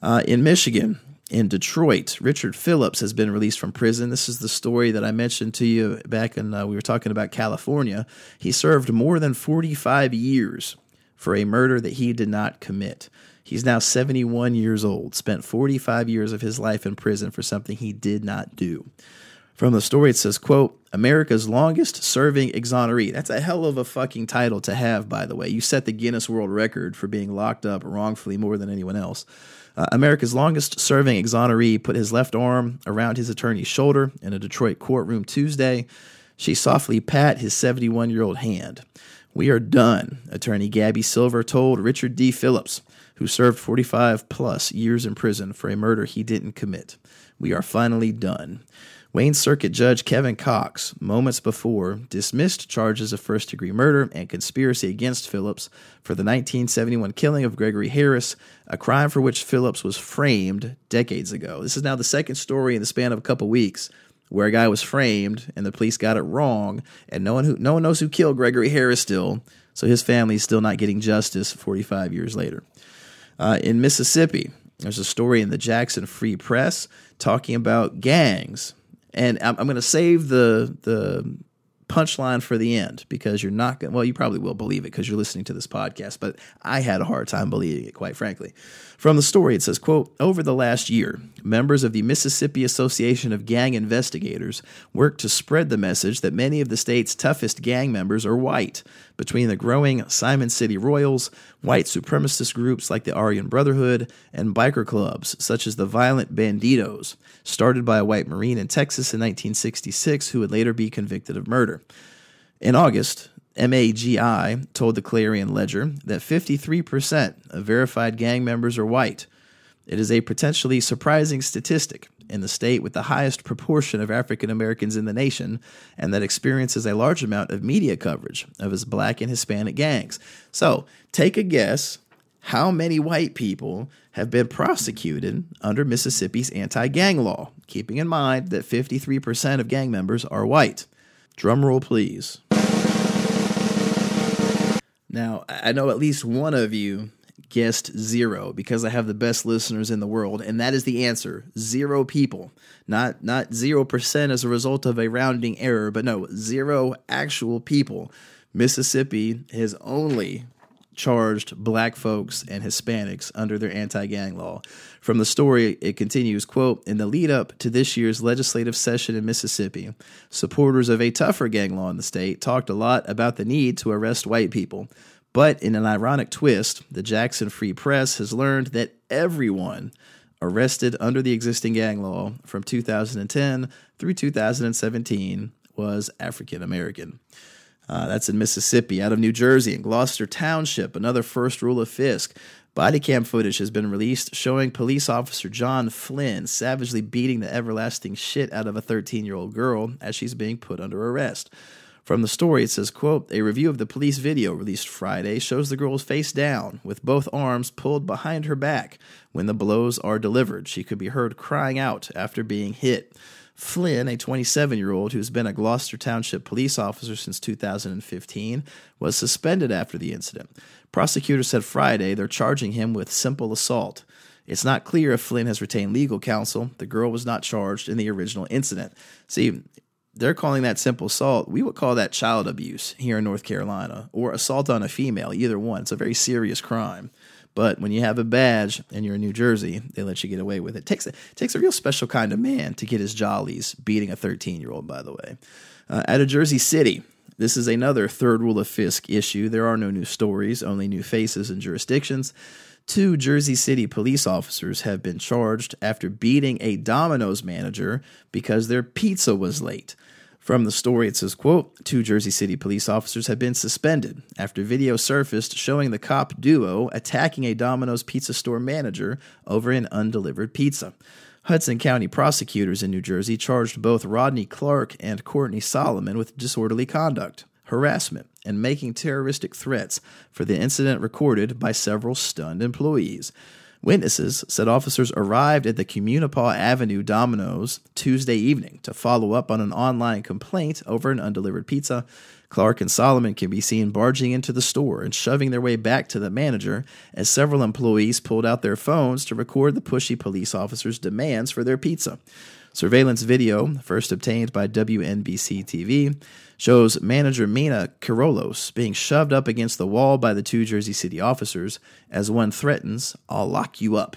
Uh, in Michigan, in Detroit, Richard Phillips has been released from prison. This is the story that I mentioned to you back when uh, we were talking about California. He served more than 45 years for a murder that he did not commit. He's now 71 years old, spent 45 years of his life in prison for something he did not do. From the story, it says, quote, America's longest serving exoneree. That's a hell of a fucking title to have, by the way. You set the Guinness World Record for being locked up wrongfully more than anyone else. Uh, America's longest serving exoneree put his left arm around his attorney's shoulder in a Detroit courtroom Tuesday. She softly pat his 71 year old hand. We are done, attorney Gabi Silver told Richard D. Phillips, who served 45 plus years in prison for a murder he didn't commit. We are finally done. Wayne Circuit Judge Kevin Cox, moments before, dismissed charges of first degree murder and conspiracy against Phillips for the 1971 killing of Gregory Harris, a crime for which Phillips was framed decades ago. This is now the second story in the span of a couple weeks where a guy was framed and the police got it wrong, and no one who no one knows who killed Gregory Harris still, so his family is still not getting justice 45 years later. Uh, in Mississippi, there's a story in the Jackson Free Press talking about gangs and I'm, I'm going to save the the punchline for the end because you're not going well you probably will believe it because you're listening to this podcast but i had a hard time believing it quite frankly from the story it says quote over the last year members of the mississippi association of gang investigators worked to spread the message that many of the state's toughest gang members are white. Between the growing simon city royals white supremacist groups like the aryan brotherhood and biker clubs such as the violent bandidos started by a white marine in texas in 1966 who would later be convicted of murder. In August, MAGI told the Clarion Ledger that 53% of verified gang members are white. It is a potentially surprising statistic in the state with the highest proportion of African Americans in the nation and that experiences a large amount of media coverage of its black and Hispanic gangs. So, take a guess how many white people have been prosecuted under Mississippi's anti gang law, keeping in mind that 53% of gang members are white. Drum roll, please. Now, I know at least one of you guessed zero because I have the best listeners in the world, and that is the answer. Zero people. Not not zero percent as a result of a rounding error, but no, zero actual people. Mississippi has only charged black folks and Hispanics under their anti-gang law. From the story, it continues, quote, in the lead up to this year's legislative session in Mississippi, supporters of a tougher gang law in the state talked a lot about the need to arrest white people. But in an ironic twist, the Jackson Free Press has learned that everyone arrested under the existing gang law from 2010 through 2017 was African American. Uh, that's in Mississippi. Out of New Jersey, in Gloucester Township, another first rule of Fisk. Body cam footage has been released showing police officer John Flynn savagely beating the everlasting shit out of a 13 year old girl as she's being put under arrest. From the story, it says, quote, A review of the police video released Friday shows the girl's face down, with both arms pulled behind her back. When the blows are delivered, she could be heard crying out after being hit. Flynn, a 27 year old who's been a Gloucester Township police officer since 2015, was suspended after the incident. Prosecutors said Friday they're charging him with simple assault. It's not clear if Flynn has retained legal counsel. The girl was not charged in the original incident. See, they're calling that simple assault. We would call that child abuse here in North Carolina or assault on a female, either one. It's a very serious crime. But when you have a badge and you're in New Jersey, they let you get away with it. it takes a, it takes a real special kind of man to get his jollies beating a 13 year old. By the way, uh, out of Jersey City, this is another third rule of Fisk issue. There are no new stories, only new faces and jurisdictions. Two Jersey City police officers have been charged after beating a Domino's manager because their pizza was late. From the story, it says, quote, two Jersey City police officers have been suspended after video surfaced showing the cop duo attacking a Domino's pizza store manager over an undelivered pizza. Hudson County prosecutors in New Jersey charged both Rodney Clark and Courtney Solomon with disorderly conduct, harassment, and making terroristic threats for the incident recorded by several stunned employees. Witnesses said officers arrived at the Communipaw Avenue Domino's Tuesday evening to follow up on an online complaint over an undelivered pizza. Clark and Solomon can be seen barging into the store and shoving their way back to the manager as several employees pulled out their phones to record the pushy police officers' demands for their pizza. Surveillance video, first obtained by WNBC TV, shows manager Mina Kirolos being shoved up against the wall by the two Jersey City officers as one threatens, I'll lock you up.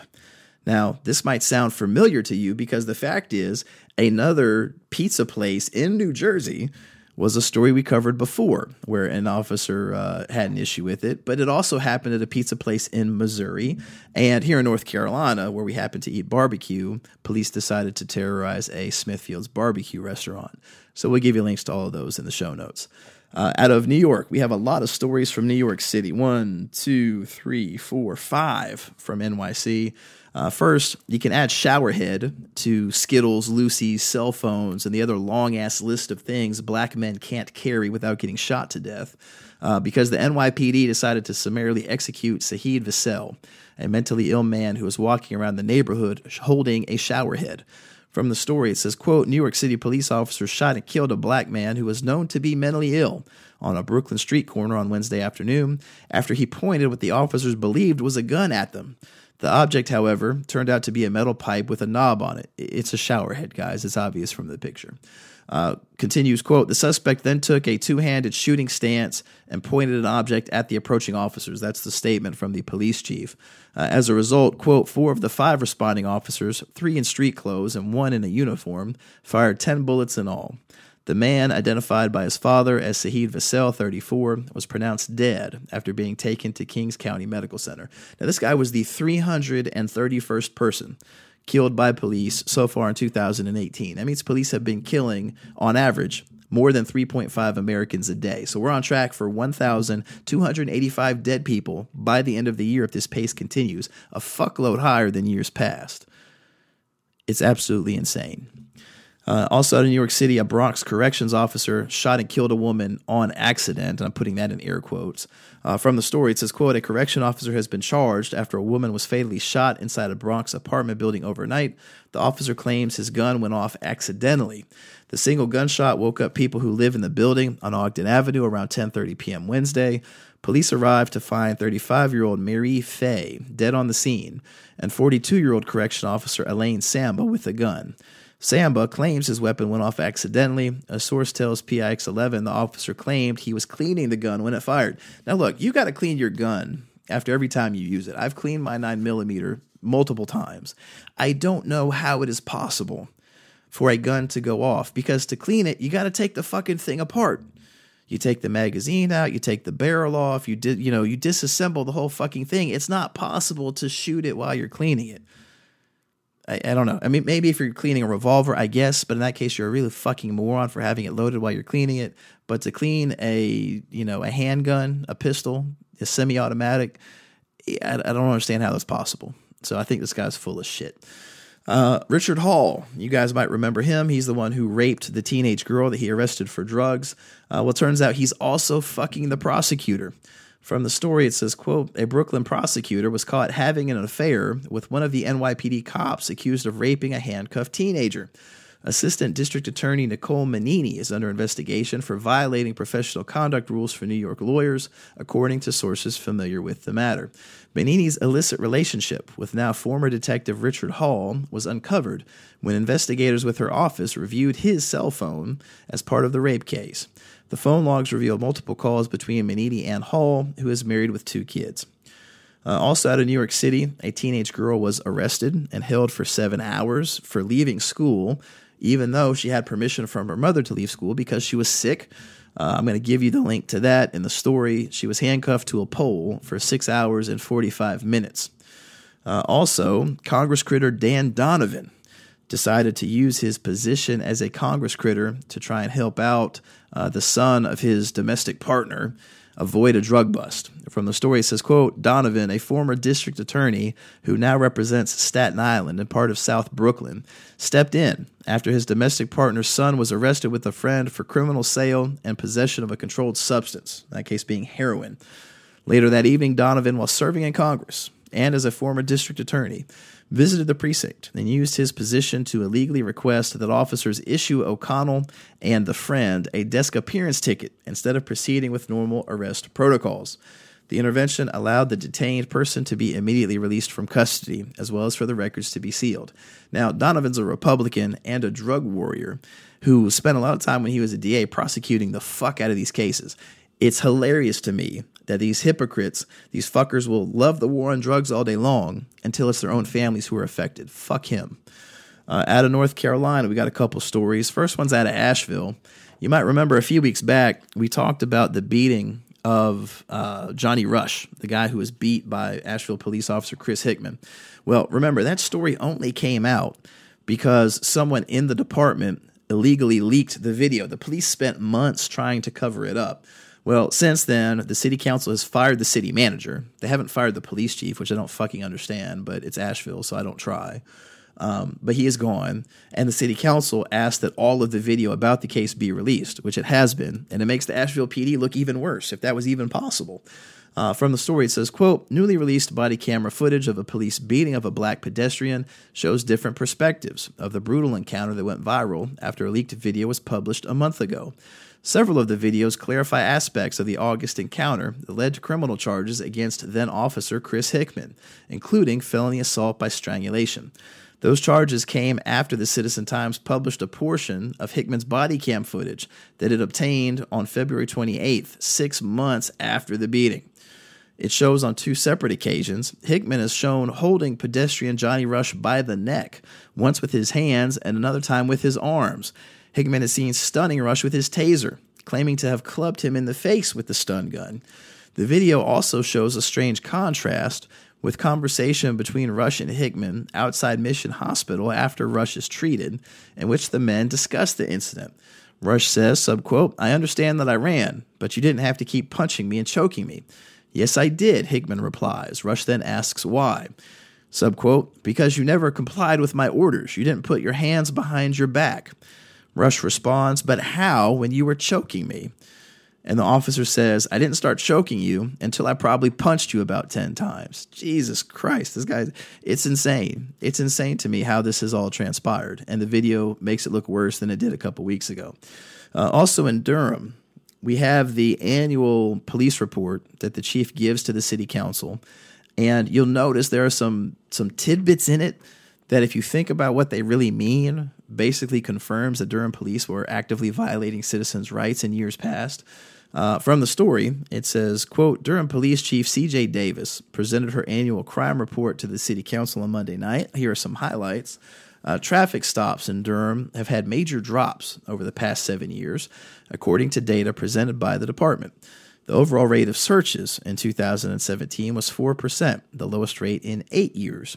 Now, this might sound familiar to you because the fact is, another pizza place in New Jersey was a story we covered before where an officer uh, had an issue with it, but it also happened at a pizza place in Missouri. And here in North Carolina, where we happened to eat barbecue, police decided to terrorize a Smithfield's barbecue restaurant. So we'll give you links to all of those in the show notes. Uh, out of New York, we have a lot of stories from New York City. One, two, three, four, five from NYC. Uh, first, you can add showerhead to Skittles, Lucy's, cell phones, and the other long ass list of things black men can't carry without getting shot to death. Uh, because the NYPD decided to summarily execute Saheed Vassell, a mentally ill man who was walking around the neighborhood holding a showerhead. From the story, it says, quote, New York City police officers shot and killed a black man who was known to be mentally ill on a Brooklyn street corner on Wednesday afternoon after he pointed what the officers believed was a gun at them. The object, however, turned out to be a metal pipe with a knob on it. It's a shower head, guys. It's obvious from the picture. Uh, continues, quote, the suspect then took a two-handed shooting stance and pointed an object at the approaching officers. That's the statement from the police chief. Uh, as a result, quote, four of the five responding officers, three in street clothes and one in a uniform, fired 10 bullets in all. The man, identified by his father as Saheed Vassell, 34, was pronounced dead after being taken to Kings County Medical Center. Now, this guy was the 331st person killed by police so far in 2018. That means police have been killing, on average, more than 3.5 Americans a day. So we're on track for 1,285 dead people by the end of the year if this pace continues, a fuckload higher than years past. It's absolutely insane. Uh, also, in New York City, a Bronx corrections officer shot and killed a woman on accident. And I'm putting that in air quotes. Uh, from the story, it says, quote, a correction officer has been charged after a woman was fatally shot inside a Bronx apartment building overnight. The officer claims his gun went off accidentally. The single gunshot woke up people who live in the building on Ogden Avenue around 10:30 p.m. Wednesday. Police arrived to find 35-year-old Mary Fay dead on the scene and 42-year-old correction officer Elaine Samba with a gun. Samba claims his weapon went off accidentally. A source tells PIX 11 the officer claimed he was cleaning the gun when it fired. Now, look, you got to clean your gun after every time you use it. I've cleaned my 9mm multiple times. I don't know how it is possible for a gun to go off because to clean it, you got to take the fucking thing apart. You take the magazine out, you take the barrel off, you you know, you disassemble the whole fucking thing. It's not possible to shoot it while you're cleaning it. I, I, don't know. I mean, maybe if you're cleaning a revolver, I guess, but in that case, you're a really fucking moron for having it loaded while you're cleaning it. But to clean a, you know, a handgun, a pistol, a semi-automatic, I, I don't understand how that's possible. So I think this guy's full of shit. Uh, Richard Hall, you guys might remember him. He's the one who raped the teenage girl that he arrested for drugs. Uh, well, turns out he's also fucking the prosecutor. From the story, it says, quote, a Brooklyn prosecutor was caught having an affair with one of the NYPD cops accused of raping a handcuffed teenager. Assistant District Attorney Nicole Manini is under investigation for violating professional conduct rules for New York lawyers, according to sources familiar with the matter. Manini's illicit relationship with now former Detective Richard Hall was uncovered when investigators with her office reviewed his cell phone as part of the rape case. The phone logs reveal multiple calls between Manini and Hall, who is married with two kids. Uh, also out of New York City, a teenage girl was arrested and held for seven hours for leaving school, even though she had permission from her mother to leave school because she was sick. Uh, I'm going to give you the link to that in the story. She was handcuffed to a pole for six hours and 45 minutes. Uh, also, Congress critter Dan Donovan decided to use his position as a Congress critter to try and help out uh, the son of his domestic partner avoid a drug bust. From the story, it says, quote, Donovan, a former district attorney who now represents Staten Island and part of South Brooklyn, stepped in after his domestic partner's son was arrested with a friend for criminal sale and possession of a controlled substance, in that case being heroin. Later that evening, Donovan, while serving in Congress, and as a former district attorney, visited the precinct and used his position to illegally request that officers issue O'Connell and the friend a desk appearance ticket instead of proceeding with normal arrest protocols. The intervention allowed the detained person to be immediately released from custody, as well as for the records to be sealed. Now, Donovan's a Republican and a drug warrior who spent a lot of time when he was a DA prosecuting the fuck out of these cases. It's hilarious to me that these hypocrites, these fuckers, will love the war on drugs all day long until it's their own families who are affected. Fuck him. Uh, out of North Carolina, we got a couple stories. First one's out of Asheville. You might remember a few weeks back, we talked about the beating of uh, Johnny Rush, the guy who was beat by Asheville police officer Chris Hickman. Well, remember, that story only came out because someone in the department illegally leaked the video. The police spent months trying to cover it up. Well, since then, the city council has fired the city manager. They haven't fired the police chief, which I don't fucking understand, but it's Asheville, so I don't try. Um, but he is gone, and the city council asked that all of the video about the case be released, which it has been, and it makes the Asheville PD look even worse, if that was even possible. Uh, from the story, it says, quote, newly released body camera footage of a police beating of a black pedestrian shows different perspectives of the brutal encounter that went viral after a leaked video was published a month ago. Several of the videos clarify aspects of the August encounter that led to criminal charges against then officer Chris Hickman, including felony assault by strangulation. Those charges came after the Citizen Times published a portion of Hickman's body cam footage that it obtained on February 28th, six months after the beating. It shows on two separate occasions. Hickman is shown holding pedestrian Johnny Rush by the neck, once with his hands and another time with his arms. Hickman is seen stunning Rush with his taser, claiming to have clubbed him in the face with the stun gun. The video also shows a strange contrast with conversation between Rush and Hickman outside Mission Hospital after Rush is treated, in which the men discuss the incident. Rush says, subquote, I understand that I ran, but you didn't have to keep punching me and choking me. Yes, I did, Hickman replies. Rush then asks why. Subquote, because you never complied with my orders. You didn't put your hands behind your back. Rush responds, But how when you were choking me? And the officer says, I didn't start choking you until I probably punched you about 10 times. Jesus Christ, this guy, it's insane. It's insane to me how this has all transpired. And the video makes it look worse than it did a couple weeks ago. Uh, also in Durham, we have the annual police report that the chief gives to the city council. And you'll notice there are some, some tidbits in it that, if you think about what they really mean, basically confirms that Durham police were actively violating citizens' rights in years past. Uh, from the story, it says, quote, Durham Police Chief C.J. Davis presented her annual crime report to the city council on Monday night. Here are some highlights. Uh, traffic stops in Durham have had major drops over the past seven years, according to data presented by the department. The overall rate of searches in 2017 was 4%, the lowest rate in eight years.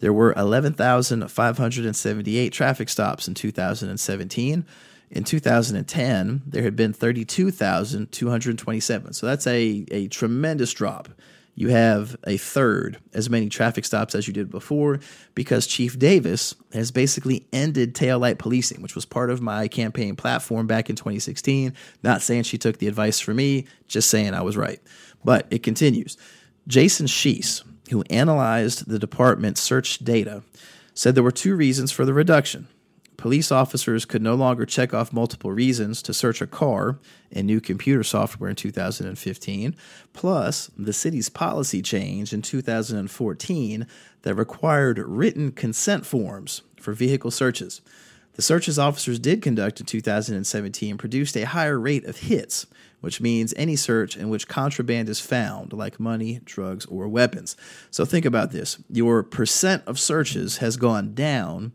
There were 11,578 traffic stops in 2017. In 2010, there had been 32,227. So that's a, a tremendous drop. You have a third as many traffic stops as you did before because Chief Davis has basically ended taillight policing, which was part of my campaign platform back in 2016. Not saying she took the advice from me, just saying I was right. But it continues. Jason Sheese, who analyzed the department's search data, said there were two reasons for the reduction. Police officers could no longer check off multiple reasons to search a car in new computer software in 2015, plus the city's policy change in 2014 that required written consent forms for vehicle searches. The searches officers did conduct in 2017 produced a higher rate of hits, which means any search in which contraband is found, like money, drugs, or weapons. So think about this your percent of searches has gone down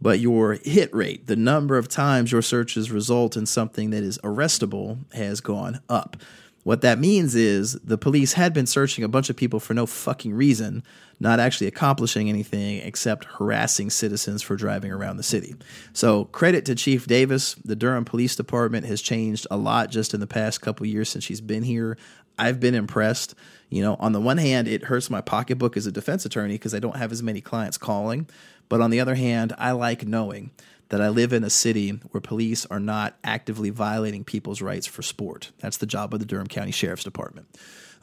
but your hit rate, the number of times your searches result in something that is arrestable, has gone up. What that means is the police had been searching a bunch of people for no fucking reason, not actually accomplishing anything except harassing citizens for driving around the city. So, credit to Chief Davis. The Durham Police Department has changed a lot just in the past couple years since she's been here. I've been impressed. You know, on the one hand, it hurts my pocketbook as a defense attorney because I don't have as many clients calling. But on the other hand, I like knowing that I live in a city where police are not actively violating people's rights for sport. That's the job of the Durham County Sheriff's Department.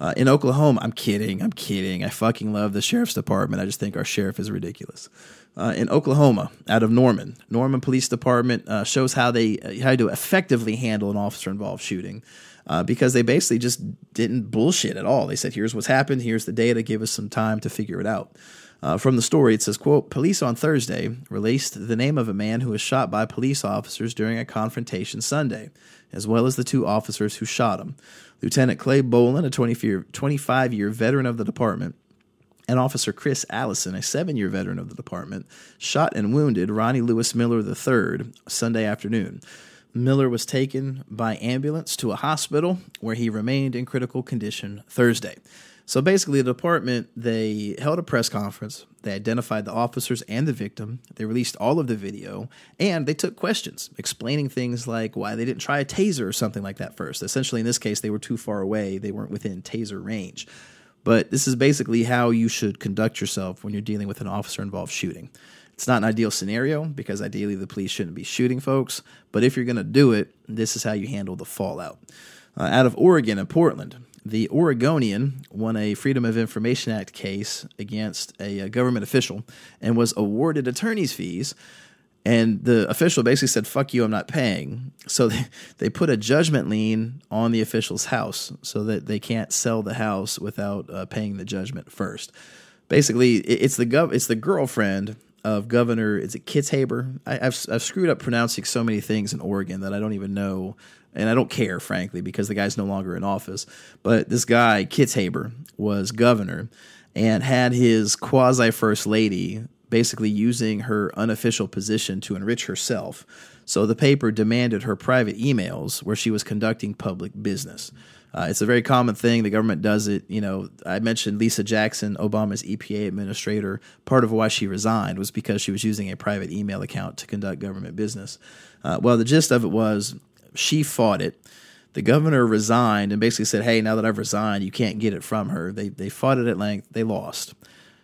Uh, in Oklahoma, I'm kidding. I'm kidding. I fucking love the sheriff's department. I just think our sheriff is ridiculous. Uh, in Oklahoma, out of Norman, Norman Police Department uh, shows how they uh, how to effectively handle an officer involved shooting. Uh, because they basically just didn't bullshit at all. They said, "Here's what's happened. Here's the data. Give us some time to figure it out." Uh, from the story, it says, quote, Police on Thursday released the name of a man who was shot by police officers during a confrontation Sunday, as well as the two officers who shot him. Lieutenant Clay Bolin, a 25 year veteran of the department, and Officer Chris Allison, a seven year veteran of the department, shot and wounded Ronnie Lewis Miller III Sunday afternoon. Miller was taken by ambulance to a hospital where he remained in critical condition Thursday. So basically, the department they held a press conference. They identified the officers and the victim. They released all of the video, and they took questions explaining things like why they didn't try a taser or something like that first. Essentially, in this case, they were too far away; they weren't within taser range. But this is basically how you should conduct yourself when you're dealing with an officer-involved shooting. It's not an ideal scenario because ideally the police shouldn't be shooting folks. But if you're going to do it, this is how you handle the fallout. Uh, out of Oregon and Portland, the Oregonian won a Freedom of Information Act case against a, a government official and was awarded attorney's fees. And the official basically said, fuck you, I'm not paying. So they, they put a judgment lien on the official's house so that they can't sell the house without uh, paying the judgment first. Basically, it's the gov- it's the girlfriend of Governor, is it Kitzhaber? I, have I've screwed up pronouncing so many things in Oregon that I don't even know and I don't care, frankly, because the guy's no longer in office. But this guy, Kitzhaber, was governor and had his quasi first lady basically using her unofficial position to enrich herself. So the paper demanded her private emails where she was conducting public business. Uh, it's a very common thing. The government does it. You know, I mentioned Lisa Jackson, Obama's EPA administrator. Part of why she resigned was because she was using a private email account to conduct government business. Uh, well, the gist of it was she fought it. The governor resigned and basically said, "Hey, now that I've resigned, you can't get it from her." They they fought it at length. They lost.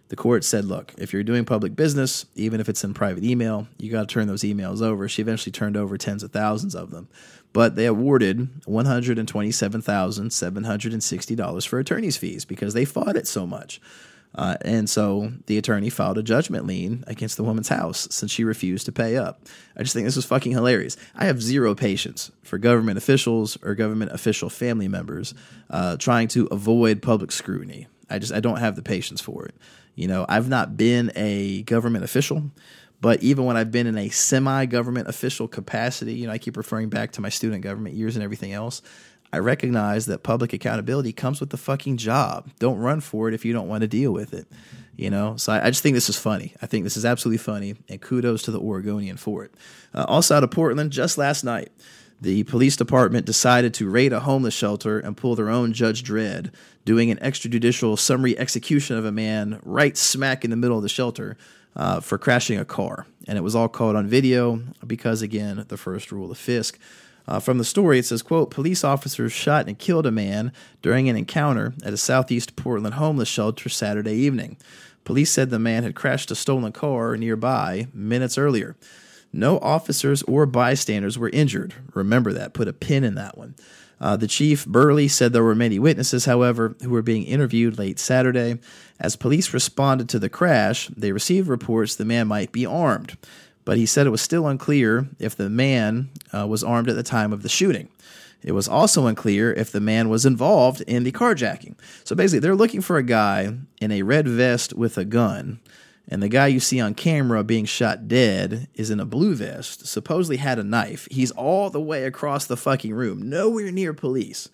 The court said, "Look, if you're doing public business, even if it's in private email, you got to turn those emails over." She eventually turned over tens of thousands of them, but they awarded one hundred and twenty-seven thousand seven hundred and sixty dollars for attorney's fees because they fought it so much. Uh, and so the attorney filed a judgment lien against the woman's house since she refused to pay up. I just think this is fucking hilarious. I have zero patience for government officials or government official family members uh, trying to avoid public scrutiny. I just I don't have the patience for it. You know, I've not been a government official, but even when I've been in a semi-government official capacity, you know, I keep referring back to my student government years and everything else. I recognize that public accountability comes with the fucking job. Don't run for it if you don't want to deal with it. You know, so I, I just think this is funny. I think this is absolutely funny, and kudos to the Oregonian for it. Uh, also out of Portland, just last night, the police department decided to raid a homeless shelter and pull their own Judge Dredd, doing an extrajudicial summary execution of a man right smack in the middle of the shelter uh, for crashing a car. And it was all caught on video because, again, the first rule of Fisk. Uh, from the story, it says, quote, police officers shot and killed a man during an encounter at a southeast Portland homeless shelter Saturday evening. Police said the man had crashed a stolen car nearby minutes earlier. No officers or bystanders were injured. Remember that. Put a pin in that one. Uh, the chief, Burley, said there were many witnesses, however, who were being interviewed late Saturday. As police responded to the crash, they received reports the man might be armed but he said it was still unclear if the man uh, was armed at the time of the shooting. It was also unclear if the man was involved in the carjacking. So basically, they're looking for a guy in a red vest with a gun, and the guy you see on camera being shot dead is in a blue vest, supposedly had a knife. He's all the way across the fucking room, nowhere near police.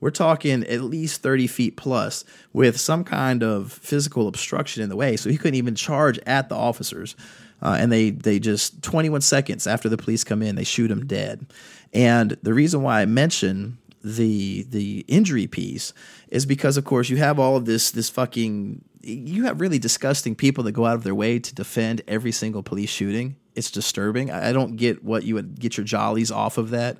We're talking at least 30 feet plus with some kind of physical obstruction in the way, so he couldn't even charge at the officers. Uh, and they they just 21 seconds after the police come in, they shoot him dead. And the reason why I mention the the injury piece is because, of course, you have all of this this fucking you have really disgusting people that go out of their way to defend every single police shooting. It's disturbing. I, I don't get what you would get your jollies off of that.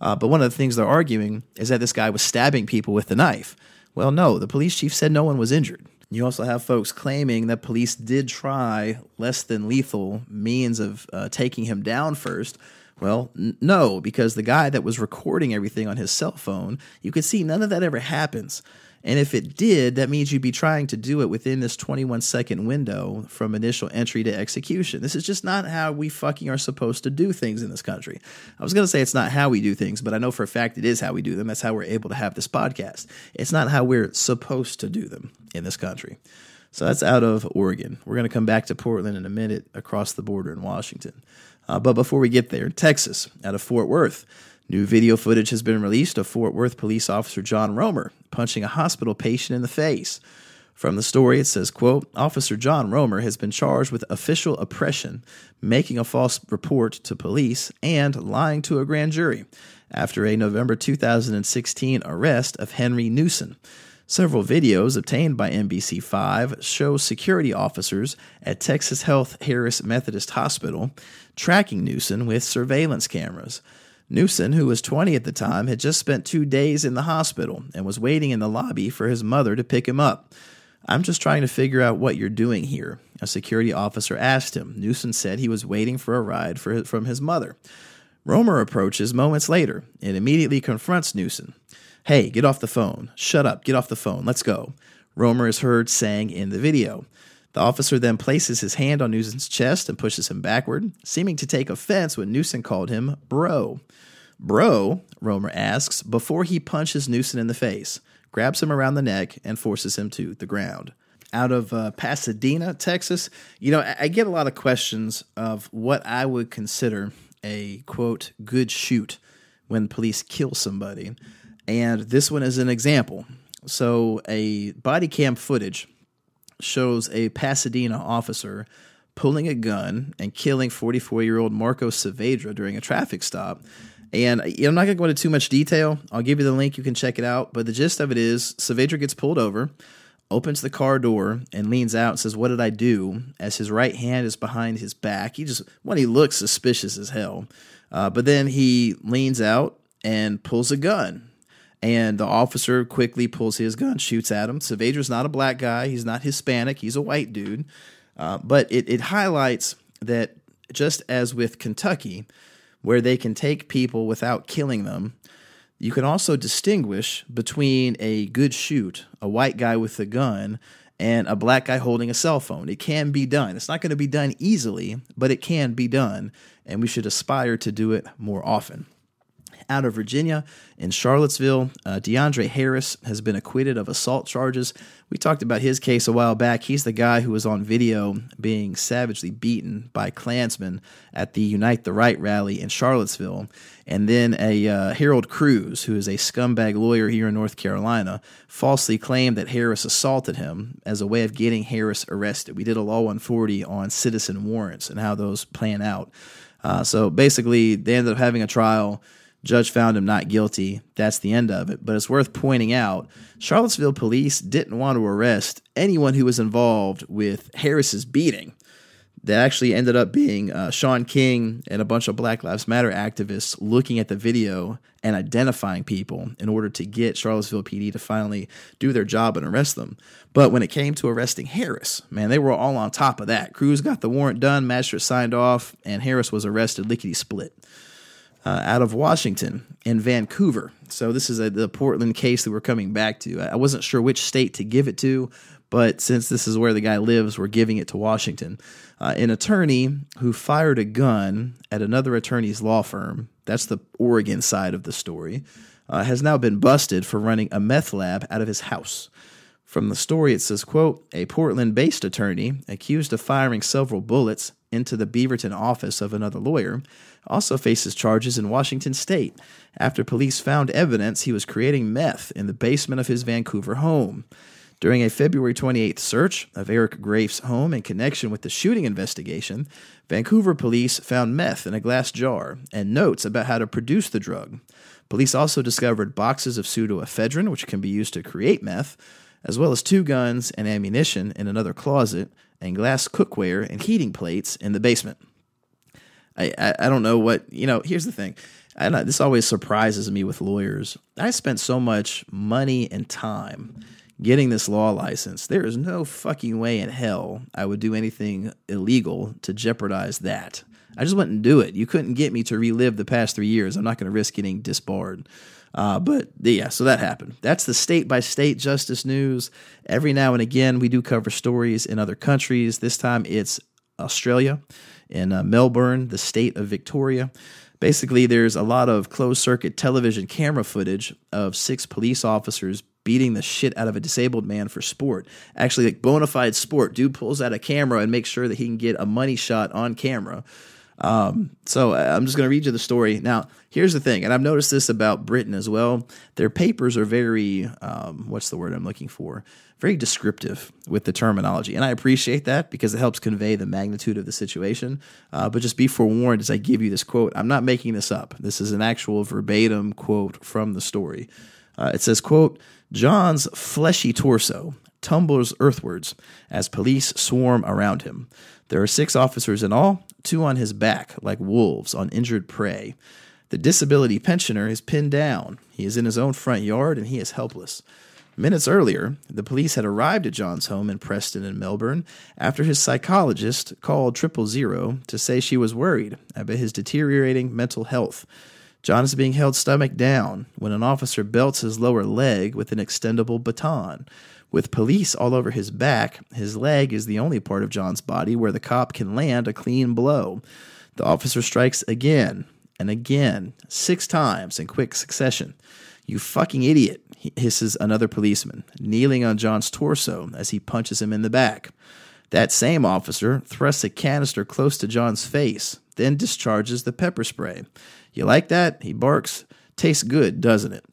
Uh, but one of the things they're arguing is that this guy was stabbing people with the knife. Well, no, the police chief said no one was injured. You also have folks claiming that police did try less than lethal means of uh, taking him down first, Well, n- no, because the guy that was recording everything on his cell phone, you could see none of that ever happens. And if it did, that means you'd be trying to do it within this 21 second window from initial entry to execution. This is just not how we fucking are supposed to do things in this country. I was going to say it's not how we do things, but I know for a fact it is how we do them. That's how we're able to have this podcast. It's not how we're supposed to do them in this country. So that's out of Oregon. We're going to come back to Portland in a minute across the border in Washington. Uh, but before we get there, Texas, out of Fort Worth, new video footage has been released of Fort Worth police officer John Romer punching a hospital patient in the face. From the story, it says, quote, Officer John Romer has been charged with official oppression, making a false report to police, and lying to a grand jury after a November 2016 arrest of Henry Newson. Several videos obtained by NBC5 show security officers at Texas Health Harris Methodist Hospital tracking Newson with surveillance cameras. Newson, who was 20 at the time, had just spent two days in the hospital and was waiting in the lobby for his mother to pick him up. I'm just trying to figure out what you're doing here, a security officer asked him. Newson said he was waiting for a ride for, from his mother. Romer approaches moments later and immediately confronts Newson. Hey, get off the phone. Shut up. Get off the phone. Let's go. Romer is heard saying in the video. The officer then places his hand on Newson's chest and pushes him backward, seeming to take offense when Newson called him bro. Bro, Romer asks, before he punches Newson in the face, grabs him around the neck, and forces him to the ground. Out of uh, Pasadena, Texas, you know, I, I get a lot of questions of what I would consider a quote good shoot when police kill somebody. And this one is an example. So, a body cam footage shows a Pasadena officer pulling a gun and killing 44 year old Marco Saavedra during a traffic stop. And I'm not going to go into too much detail. I'll give you the link. You can check it out. But the gist of it is Saavedra gets pulled over, opens the car door, and leans out and says, What did I do? As his right hand is behind his back. He just, when he looks suspicious as hell. Uh, but then he leans out and pulls a gun and the officer quickly pulls his gun, shoots at him. Saavedra's not a black guy. He's not Hispanic. He's a white dude. Uh, but it, it highlights that just as with Kentucky, where they can take people without killing them, you can also distinguish between a good shoot, a white guy with a gun, and a black guy holding a cell phone. It can be done. It's not going to be done easily, but it can be done, and we should aspire to do it more often out of Virginia in Charlottesville. Uh, DeAndre Harris has been acquitted of assault charges. We talked about his case a while back. He's the guy who was on video being savagely beaten by Klansmen at the Unite the Right rally in Charlottesville. And then a uh, Harold Crews, who is a scumbag lawyer here in North Carolina, falsely claimed that Harris assaulted him as a way of getting Harris arrested. We did a Law 140 on citizen warrants and how those plan out. Uh, so basically, they ended up having a trial. Judge found him not guilty. That's the end of it. But it's worth pointing out Charlottesville police didn't want to arrest anyone who was involved with Harris's beating. That actually ended up being uh, Shaun King and a bunch of Black Lives Matter activists looking at the video and identifying people in order to get Charlottesville PD to finally do their job and arrest them. But when it came to arresting Harris, man, they were all on top of that. Crews got the warrant done, magistrate signed off, and Harris was arrested lickety split uh, out of Washington in Vancouver. So this is a, the Portland case that we're coming back to. I wasn't sure which state to give it to, but since this is where the guy lives, we're giving it to Washington. Uh, an attorney who fired a gun at another attorney's law firm, that's the Oregon side of the story, uh, has now been busted for running a meth lab out of his house. From the story, it says, quote, a Portland-based attorney accused of firing several bullets into the Beaverton office of another lawyer also faces charges in Washington state after police found evidence he was creating meth in the basement of his Vancouver home. During a February 28th search of Eric Graef's home in connection with the shooting investigation, Vancouver police found meth in a glass jar and notes about how to produce the drug. Police also discovered boxes of pseudoephedrine, which can be used to create meth, as well as two guns and ammunition in another closet, and glass cookware and heating plates in the basement. I, I, I don't know what, you know, here's the thing. I this always surprises me with lawyers. I spent so much money and time getting this law license. There is no fucking way in hell I would do anything illegal to jeopardize that. I just wouldn't do it. You couldn't get me to relive the past three years. I'm not going to risk getting disbarred. Uh, but yeah, so that happened. That's the state by state justice news. Every now and again, we do cover stories in other countries. This time it's Australia, in uh, Melbourne, the state of Victoria. Basically, there's a lot of closed circuit television camera footage of six police officers beating the shit out of a disabled man for sport. Actually, like bona fide sport. Dude pulls out a camera and makes sure that he can get a money shot on camera. Um, so uh, I'm just going to read you the story. Now, here's the thing, and I've noticed this about Britain as well. Their papers are very, um, what's the word I'm looking for? Very descriptive with the terminology. And I appreciate that because it helps convey the magnitude of the situation. Uh, but just be forewarned as I give you this quote. I'm not making this up. This is an actual verbatim quote from the story. Uh, it says, quote, John's fleshy torso tumbles earthwards as police swarm around him. There are six officers in all, two on his back, like wolves on injured prey. The disability pensioner is pinned down. He is in his own front yard and he is helpless. Minutes earlier, the police had arrived at John's home in Preston and Melbourne after his psychologist called triple zero to say she was worried about his deteriorating mental health. John is being held stomach down when an officer belts his lower leg with an extendable baton. With police all over his back, his leg is the only part of John's body where the cop can land a clean blow. The officer strikes again and again, six times in quick succession. You fucking idiot, hisses another policeman, kneeling on John's torso as he punches him in the back. That same officer thrusts a canister close to John's face, then discharges the pepper spray. You like that? He barks. Tastes good, doesn't it?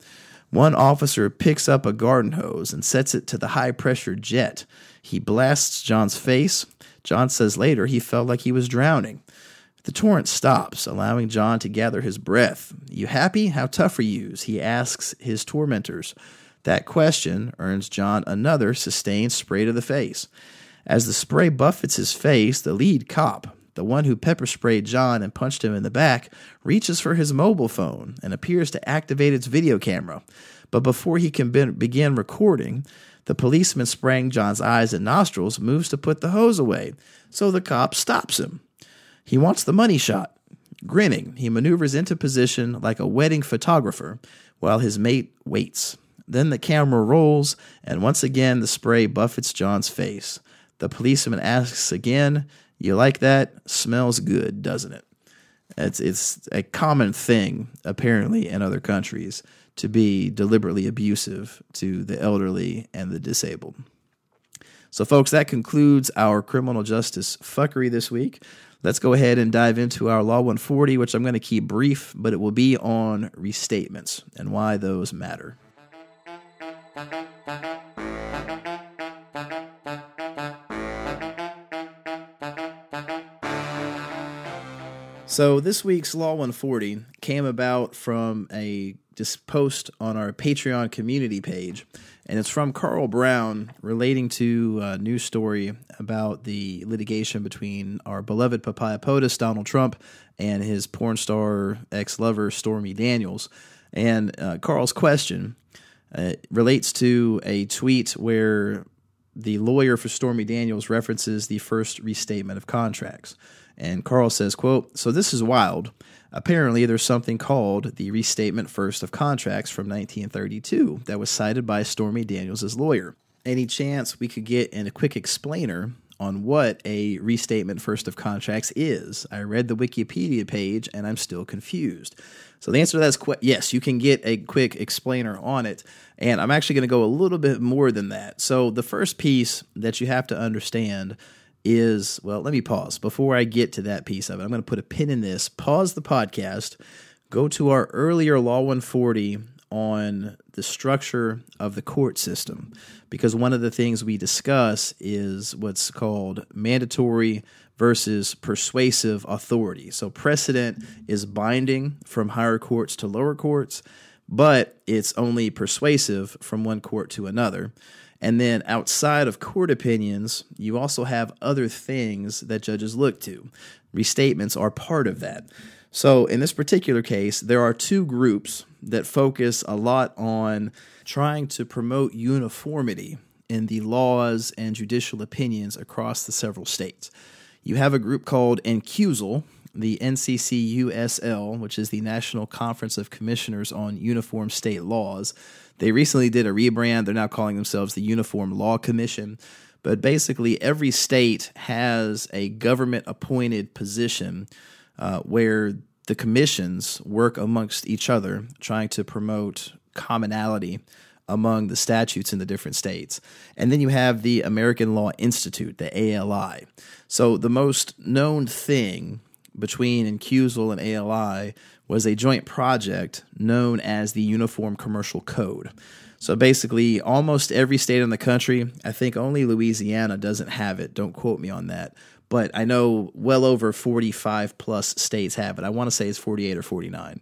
One officer picks up a garden hose and sets it to the high pressure jet. He blasts John's face. John says later he felt like he was drowning. The torrent stops, allowing John to gather his breath. You happy? How tough are yous? He asks his tormentors. That question earns John another sustained spray to the face. As the spray buffets his face, the lead cop, the one who pepper sprayed John and punched him in the back reaches for his mobile phone and appears to activate its video camera. But before he can be- begin recording, the policeman spraying John's eyes and nostrils moves to put the hose away, so the cop stops him. He wants the money shot. Grinning, he maneuvers into position like a wedding photographer while his mate waits. Then the camera rolls, and once again the spray buffets John's face. The policeman asks again, you like that? Smells good, doesn't it? It's it's a common thing apparently in other countries to be deliberately abusive to the elderly and the disabled. So, folks, that concludes our criminal justice fuckery this week. Let's go ahead and dive into our Law 140, which I'm going to keep brief, but it will be on restatements and why those matter. So this week's Law 140 came about from a just post on our Patreon community page, and it's from Carl Brown relating to a news story about the litigation between our beloved papaya POTUS, Donald Trump, and his porn star ex lover, Stormy Daniels. And uh, Carl's question uh, relates to a tweet where the lawyer for Stormy Daniels references the first restatement of contracts. And Carl says, quote, So this is wild. Apparently, there's something called the Restatement First of Contracts from 1932 that was cited by Stormy Daniels' lawyer. Any chance we could get in a quick explainer on what a Restatement First of Contracts is? I read the Wikipedia page and I'm still confused. So the answer to that is qu- yes, you can get a quick explainer on it. And I'm actually going to go a little bit more than that. So the first piece that you have to understand is well, let me pause before I get to that piece of it. I'm going to put a pin in this, pause the podcast, go to our earlier Law 140 on the structure of the court system because one of the things we discuss is what's called mandatory versus persuasive authority. So precedent is binding from higher courts to lower courts, but it's only persuasive from one court to another. And then outside of court opinions, you also have other things that judges look to. Restatements are part of that. So in this particular case, there are two groups that focus a lot on trying to promote uniformity in the laws and judicial opinions across the several states. You have a group called Encusal, the NCCUSL, which is the National Conference of Commissioners on Uniform State Laws, they recently did a rebrand. They're now calling themselves the Uniform Law Commission. But basically, every state has a government appointed position uh, where the commissions work amongst each other, trying to promote commonality among the statutes in the different states. And then you have the American Law Institute, the ALI. So the most known thing between NCCUSL and ALI was a joint project known as the Uniform Commercial Code. So basically, almost every state in the country, I think only Louisiana doesn't have it. Don't quote me on that. But I know well over 45 plus states have it. I want to say it's 48 or 49.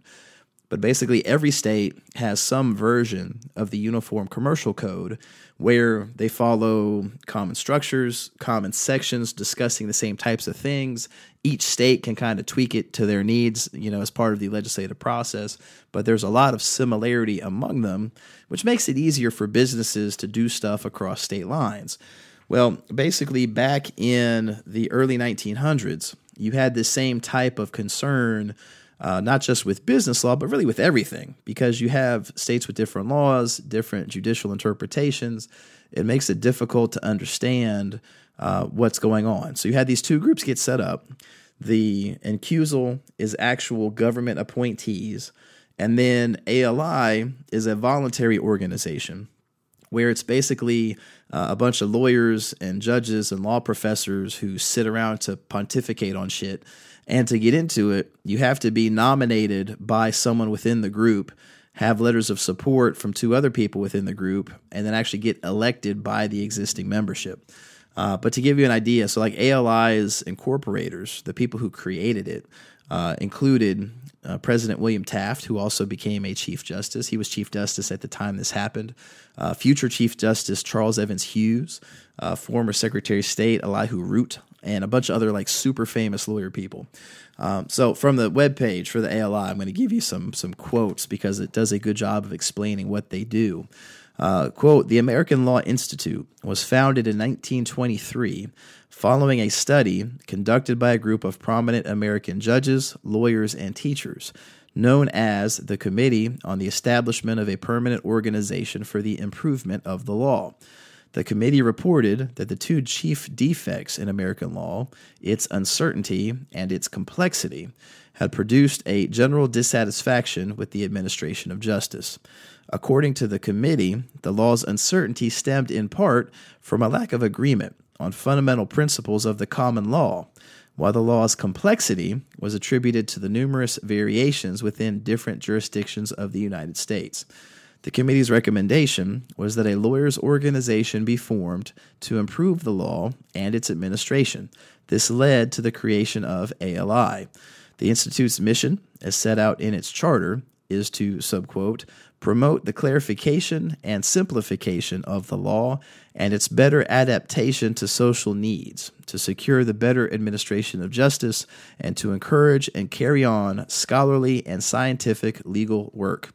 But basically, every state has some version of the Uniform Commercial Code where they follow common structures, common sections discussing the same types of things. Each state can kind of tweak it to their needs, you know, as part of the legislative process. But there's a lot of similarity among them, which makes it easier for businesses to do stuff across state lines. Well, basically, back in the early 1900s, you had the same type of concern uh, not just with business law, but really with everything, because you have states with different laws, different judicial interpretations. It makes it difficult to understand uh, what's going on. So you had these two groups get set up. The NCCUSL is actual government appointees, and then ALI is a voluntary organization where it's basically uh, a bunch of lawyers and judges and law professors who sit around to pontificate on shit and to get into it, you have to be nominated by someone within the group, have letters of support from two other people within the group, and then actually get elected by the existing membership. Uh, but to give you an idea, so like ALI's incorporators, the people who created it, uh, included uh, President William Taft, who also became a Chief Justice. He was Chief Justice at the time this happened. Uh, future Chief Justice Charles Evans Hughes, uh, former Secretary of State Elihu Root, and a bunch of other like super famous lawyer people. Um, so from the web page for the ALI, I'm going to give you some some quotes because it does a good job of explaining what they do. Uh, quote: The American Law Institute was founded in 1923 following a study conducted by a group of prominent American judges, lawyers, and teachers known as the Committee on the Establishment of a Permanent Organization for the Improvement of the Law. The committee reported that the two chief defects in American law, its uncertainty and its complexity, had produced a general dissatisfaction with the administration of justice. According to the committee, the law's uncertainty stemmed in part from a lack of agreement on fundamental principles of the common law, while the law's complexity was attributed to the numerous variations within different jurisdictions of the United States. The committee's recommendation was that a lawyers' organization be formed to improve the law and its administration. This led to the creation of ALI. The Institute's mission, as set out in its charter, is to, subquote, promote the clarification and simplification of the law and its better adaptation to social needs, to secure the better administration of justice, and to encourage and carry on scholarly and scientific legal work.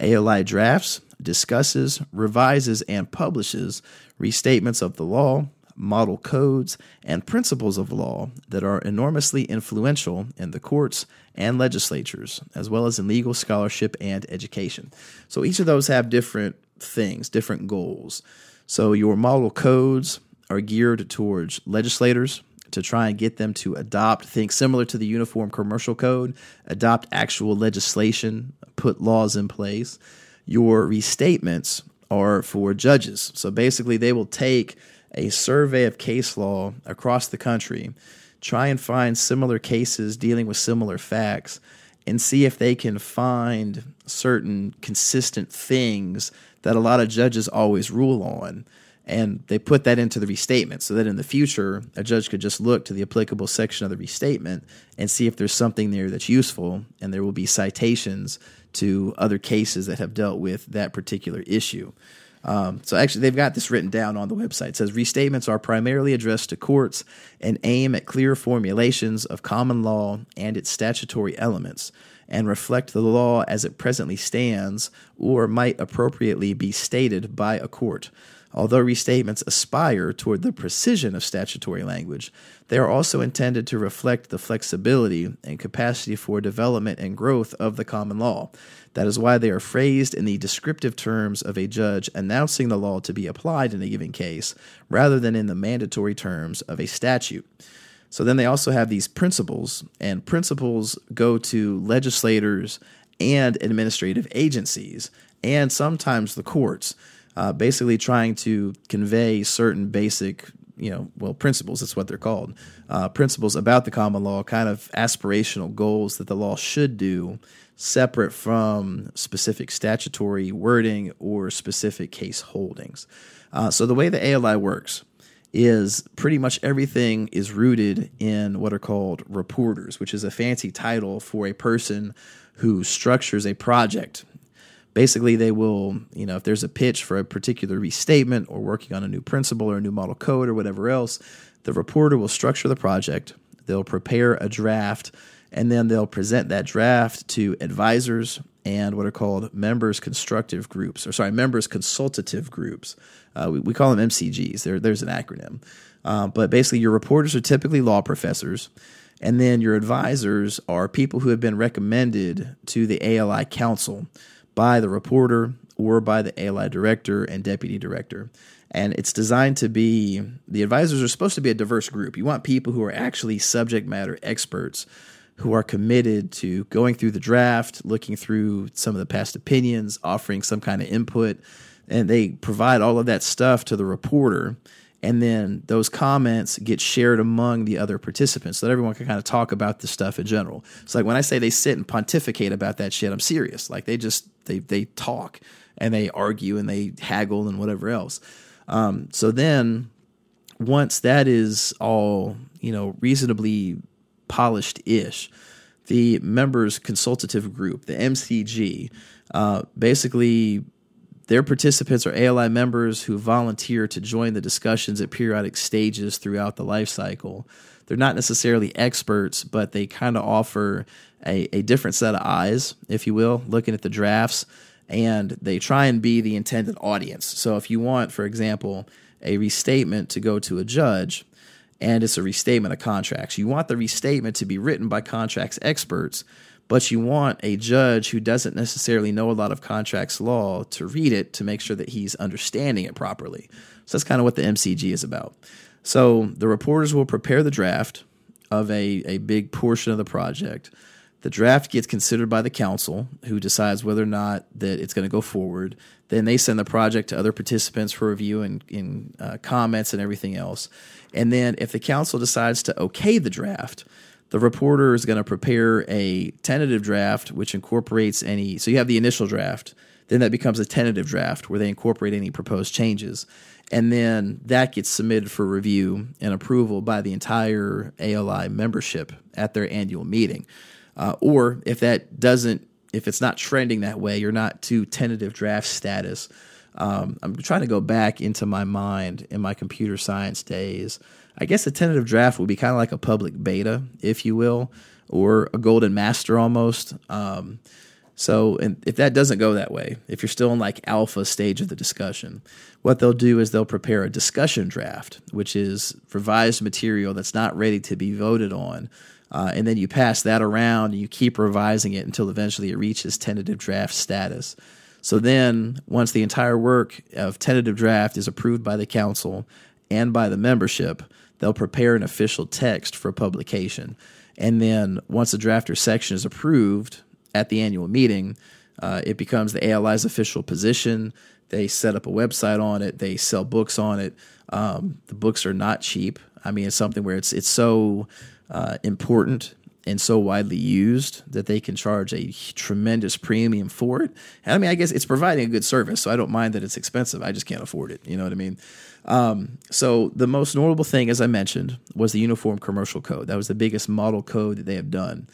ALI drafts, discusses, revises, and publishes restatements of the law, model codes, and principles of law that are enormously influential in the courts and legislatures, as well as in legal scholarship and education. So each of those have different things, different goals. So your model codes are geared towards legislators, to try and get them to adopt things similar to the Uniform Commercial Code, adopt actual legislation, put laws in place. Your restatements are for judges. So basically, they will take a survey of case law across the country, try and find similar cases dealing with similar facts, and see if they can find certain consistent things that a lot of judges always rule on and they put that into the restatement so that in the future a judge could just look to the applicable section of the restatement and see if there's something there that's useful. And there will be citations to other cases that have dealt with that particular issue. Um, so actually they've got this written down on the website. It says restatements are primarily addressed to courts and aim at clear formulations of common law and its statutory elements and reflect the law as it presently stands or might appropriately be stated by a court Although restatements aspire toward the precision of statutory language, they are also intended to reflect the flexibility and capacity for development and growth of the common law. That is why they are phrased in the descriptive terms of a judge announcing the law to be applied in a given case, rather than in the mandatory terms of a statute. So then they also have these principles, and principles go to legislators and administrative agencies, and sometimes the courts, uh, basically trying to convey certain basic, you know, well, principles, that's what they're called, uh, principles about the common law, kind of aspirational goals that the law should do, separate from specific statutory wording or specific case holdings. Uh, so the way the ALI works, is pretty much everything is rooted in what are called reporters, which is a fancy title for a person who structures a project. Basically, they will, you know, if there's a pitch for a particular restatement or working on a new principle or a new model code or whatever else, the reporter will structure the project. They'll prepare a draft and then they'll present that draft to advisors and what are called members constructive groups, or sorry, members consultative groups. Uh, we, we, call them MCGs. There, there's an acronym. Uh, but basically, your reporters are typically law professors, and then your advisors are people who have been recommended to the ALI council by the reporter or by the ALI director and deputy director. And it's designed to be the advisors are supposed to be a diverse group. You want people who are actually subject matter experts who are committed to going through the draft, looking through some of the past opinions, offering some kind of input, and they provide all of that stuff to the reporter. And then those comments get shared among the other participants so that everyone can kind of talk about the stuff in general. It's like when I say they sit and pontificate about that shit, I'm serious. Like they just they they talk and they argue and they haggle and whatever else. Um, so then once that is all you know reasonably polished ish. The members consultative group, the MCG, uh, basically their participants are ALI members who volunteer to join the discussions at periodic stages throughout the life cycle. They're not necessarily experts, but they kind of offer a, a different set of eyes, if you will, looking at the drafts, and they try and be the intended audience. So if you want, for example, a restatement to go to a judge, and it's a restatement of contracts. You want the restatement to be written by contracts experts, but you want a judge who doesn't necessarily know a lot of contracts law to read it to make sure that he's understanding it properly. So that's kind of what the MCG is about. So the reporters will prepare the draft of a, a big portion of the project. The draft gets considered by the council, who decides whether or not that it's going to go forward. Then they send the project to other participants for review and, and uh, comments and everything else. And then if the council decides to okay the draft, the reporter is going to prepare a tentative draft which incorporates any. So you have the initial draft, then that becomes a tentative draft where they incorporate any proposed changes. And then that gets submitted for review and approval by the entire ALI membership at their annual meeting. Uh, or if that doesn't, if it's not trending that way, you're not to tentative draft status, um, I'm trying to go back into my mind in my computer science days. I guess a tentative draft would be kind of like a public beta, if you will, or a golden master almost. Um, so, and if that doesn't go that way, if you're still in like alpha stage of the discussion, what they'll do is they'll prepare a discussion draft, which is revised material that's not ready to be voted on. Uh, and then you pass that around and you keep revising it until eventually it reaches tentative draft status. So then, once the entire work of tentative draft is approved by the council and by the membership, they'll prepare an official text for publication. And then, once the drafter section is approved at the annual meeting, uh, it becomes the ALI's official position. They set up a website on it. They sell books on it. Um, the books are not cheap. I mean, it's something where it's it's so uh, important and so widely used that they can charge a tremendous premium for it. And I mean, I guess it's providing a good service, so I don't mind that it's expensive. I just can't afford it. You know what I mean? Um, so the most notable thing, as I mentioned, was the Uniform Commercial Code. That was the biggest model code that they have done.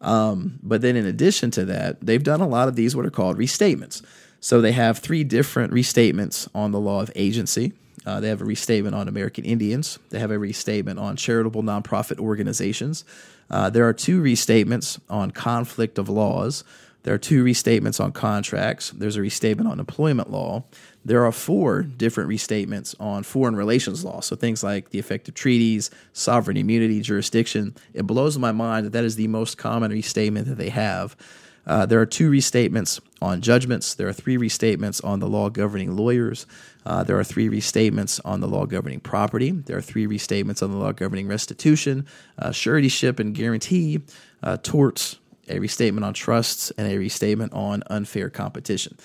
Um, but then, in addition to that, they've done a lot of these what are called restatements. So they have three different restatements on the law of agency. Uh, they have a restatement on American Indians. They have a restatement on charitable nonprofit organizations. Uh, there are two restatements on conflict of laws. There are two restatements on contracts. There's a restatement on employment law. There are four different restatements on foreign relations law. So things like the effect of treaties, sovereign immunity, jurisdiction. It blows my mind that that is the most common restatement that they have. Uh, there are two restatements on judgments. There are three restatements on the law governing lawyers. Uh, there are three restatements on the law governing property. There are three restatements on the law governing restitution, uh, suretyship and guarantee, uh, torts, a restatement on trusts, and a restatement on unfair competition.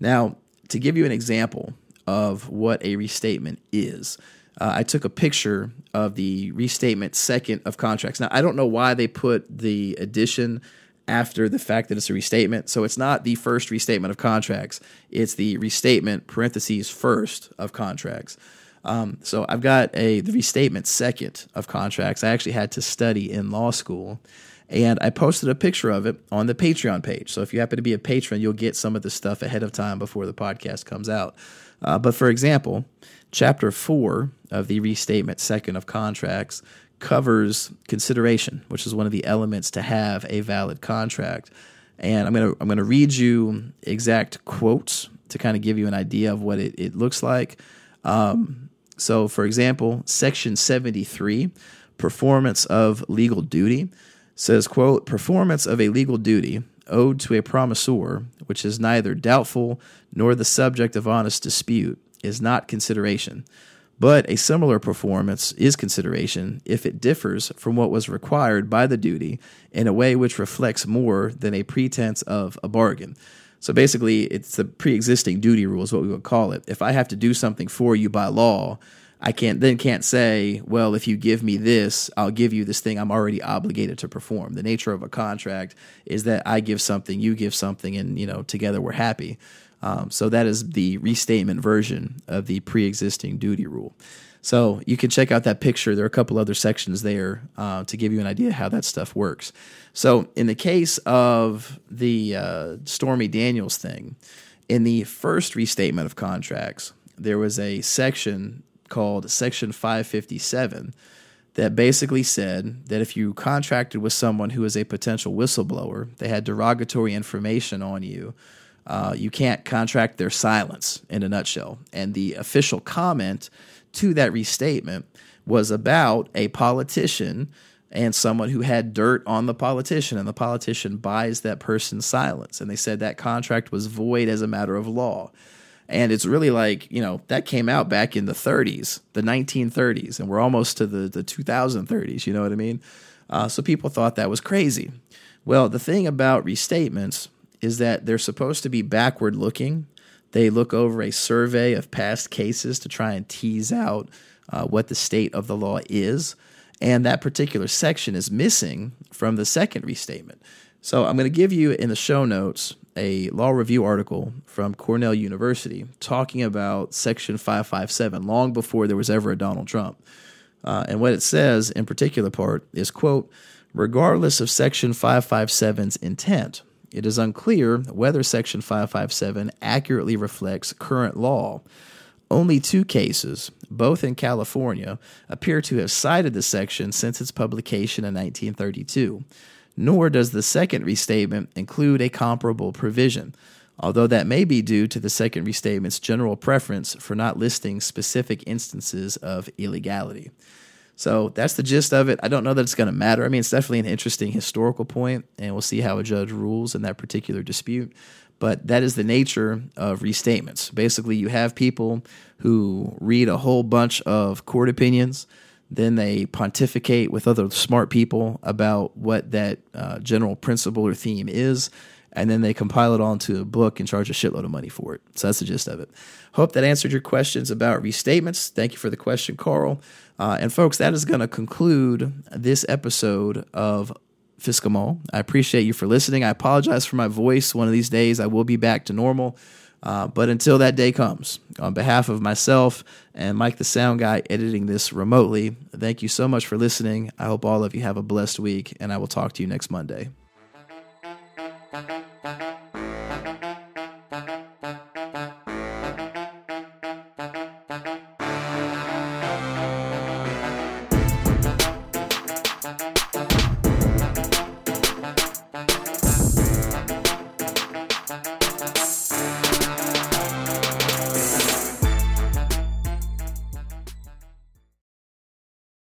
Now, to give you an example of what a restatement is, uh, I took a picture of the restatement second of contracts. Now, I don't know why they put the addition after the fact that it's a restatement. So it's not the first restatement of contracts, it's the restatement, parentheses, first of contracts. Um, so I've got a the restatement second of contracts. I actually had to study in law school. And I posted a picture of it on the Patreon page. So if you happen to be a patron, you'll get some of the stuff ahead of time before the podcast comes out. Uh, but for example, chapter four of the restatement second of contracts covers consideration, which is one of the elements to have a valid contract. And I'm gonna I'm gonna read you exact quotes to kind of give you an idea of what it, it looks like. Um, so, for example, Section 73, performance of legal duty, says, "quote Performance of a legal duty owed to a promisor, which is neither doubtful nor the subject of honest dispute, is not consideration." But a similar performance is consideration if it differs from what was required by the duty in a way which reflects more than a pretense of a bargain. So basically, it's the pre existing duty rule, is what we would call it. If I have to do something for you by law, I can't then can't say, well, if you give me this, I'll give you this thing I'm already obligated to perform. The nature of a contract is that I give something, you give something, and you know, together we're happy. Um, so that is the restatement version of the pre-existing duty rule. So you can check out that picture. There are a couple other sections there uh, to give you an idea how that stuff works. So in the case of the uh, Stormy Daniels thing, in the first restatement of contracts, there was a section called Section 557 that basically said that if you contracted with someone who is a potential whistleblower, they had derogatory information on you uh, you can't contract their silence in a nutshell. And the official comment to that restatement was about a politician and someone who had dirt on the politician, and the politician buys that person's silence. And they said that contract was void as a matter of law. And it's really like, you know, that came out back in the 30s, the 1930s, and we're almost to the, the 2030s, you know what I mean? Uh, so people thought that was crazy. Well, the thing about restatements is that they're supposed to be backward looking. They look over a survey of past cases to try and tease out uh, what the state of the law is. And that particular section is missing from the second restatement. So I'm going to give you in the show notes a law review article from Cornell University talking about Section 557 long before there was ever a Donald Trump. Uh, and what it says in particular part is, quote, regardless of Section 557's intent, it is unclear whether Section 557 accurately reflects current law. Only two cases, both in California, appear to have cited the section since its publication in 1932. Nor does the second restatement include a comparable provision, although that may be due to the second restatement's general preference for not listing specific instances of illegality. So that's the gist of it. I don't know that it's going to matter. I mean, it's definitely an interesting historical point, and we'll see how a judge rules in that particular dispute. But that is the nature of restatements. Basically, you have people who read a whole bunch of court opinions, then they pontificate with other smart people about what that uh, general principle or theme is, and then they compile it all into a book and charge a shitload of money for it. So that's the gist of it. Hope that answered your questions about restatements. Thank you for the question, Carl. Uh, and folks, that is going to conclude this episode of Fsckemall. I appreciate you for listening. I apologize for my voice. One of these days, I will be back to normal. Uh, but until that day comes, on behalf of myself and Mike the Sound Guy editing this remotely, thank you so much for listening. I hope all of you have a blessed week, and I will talk to you next Monday.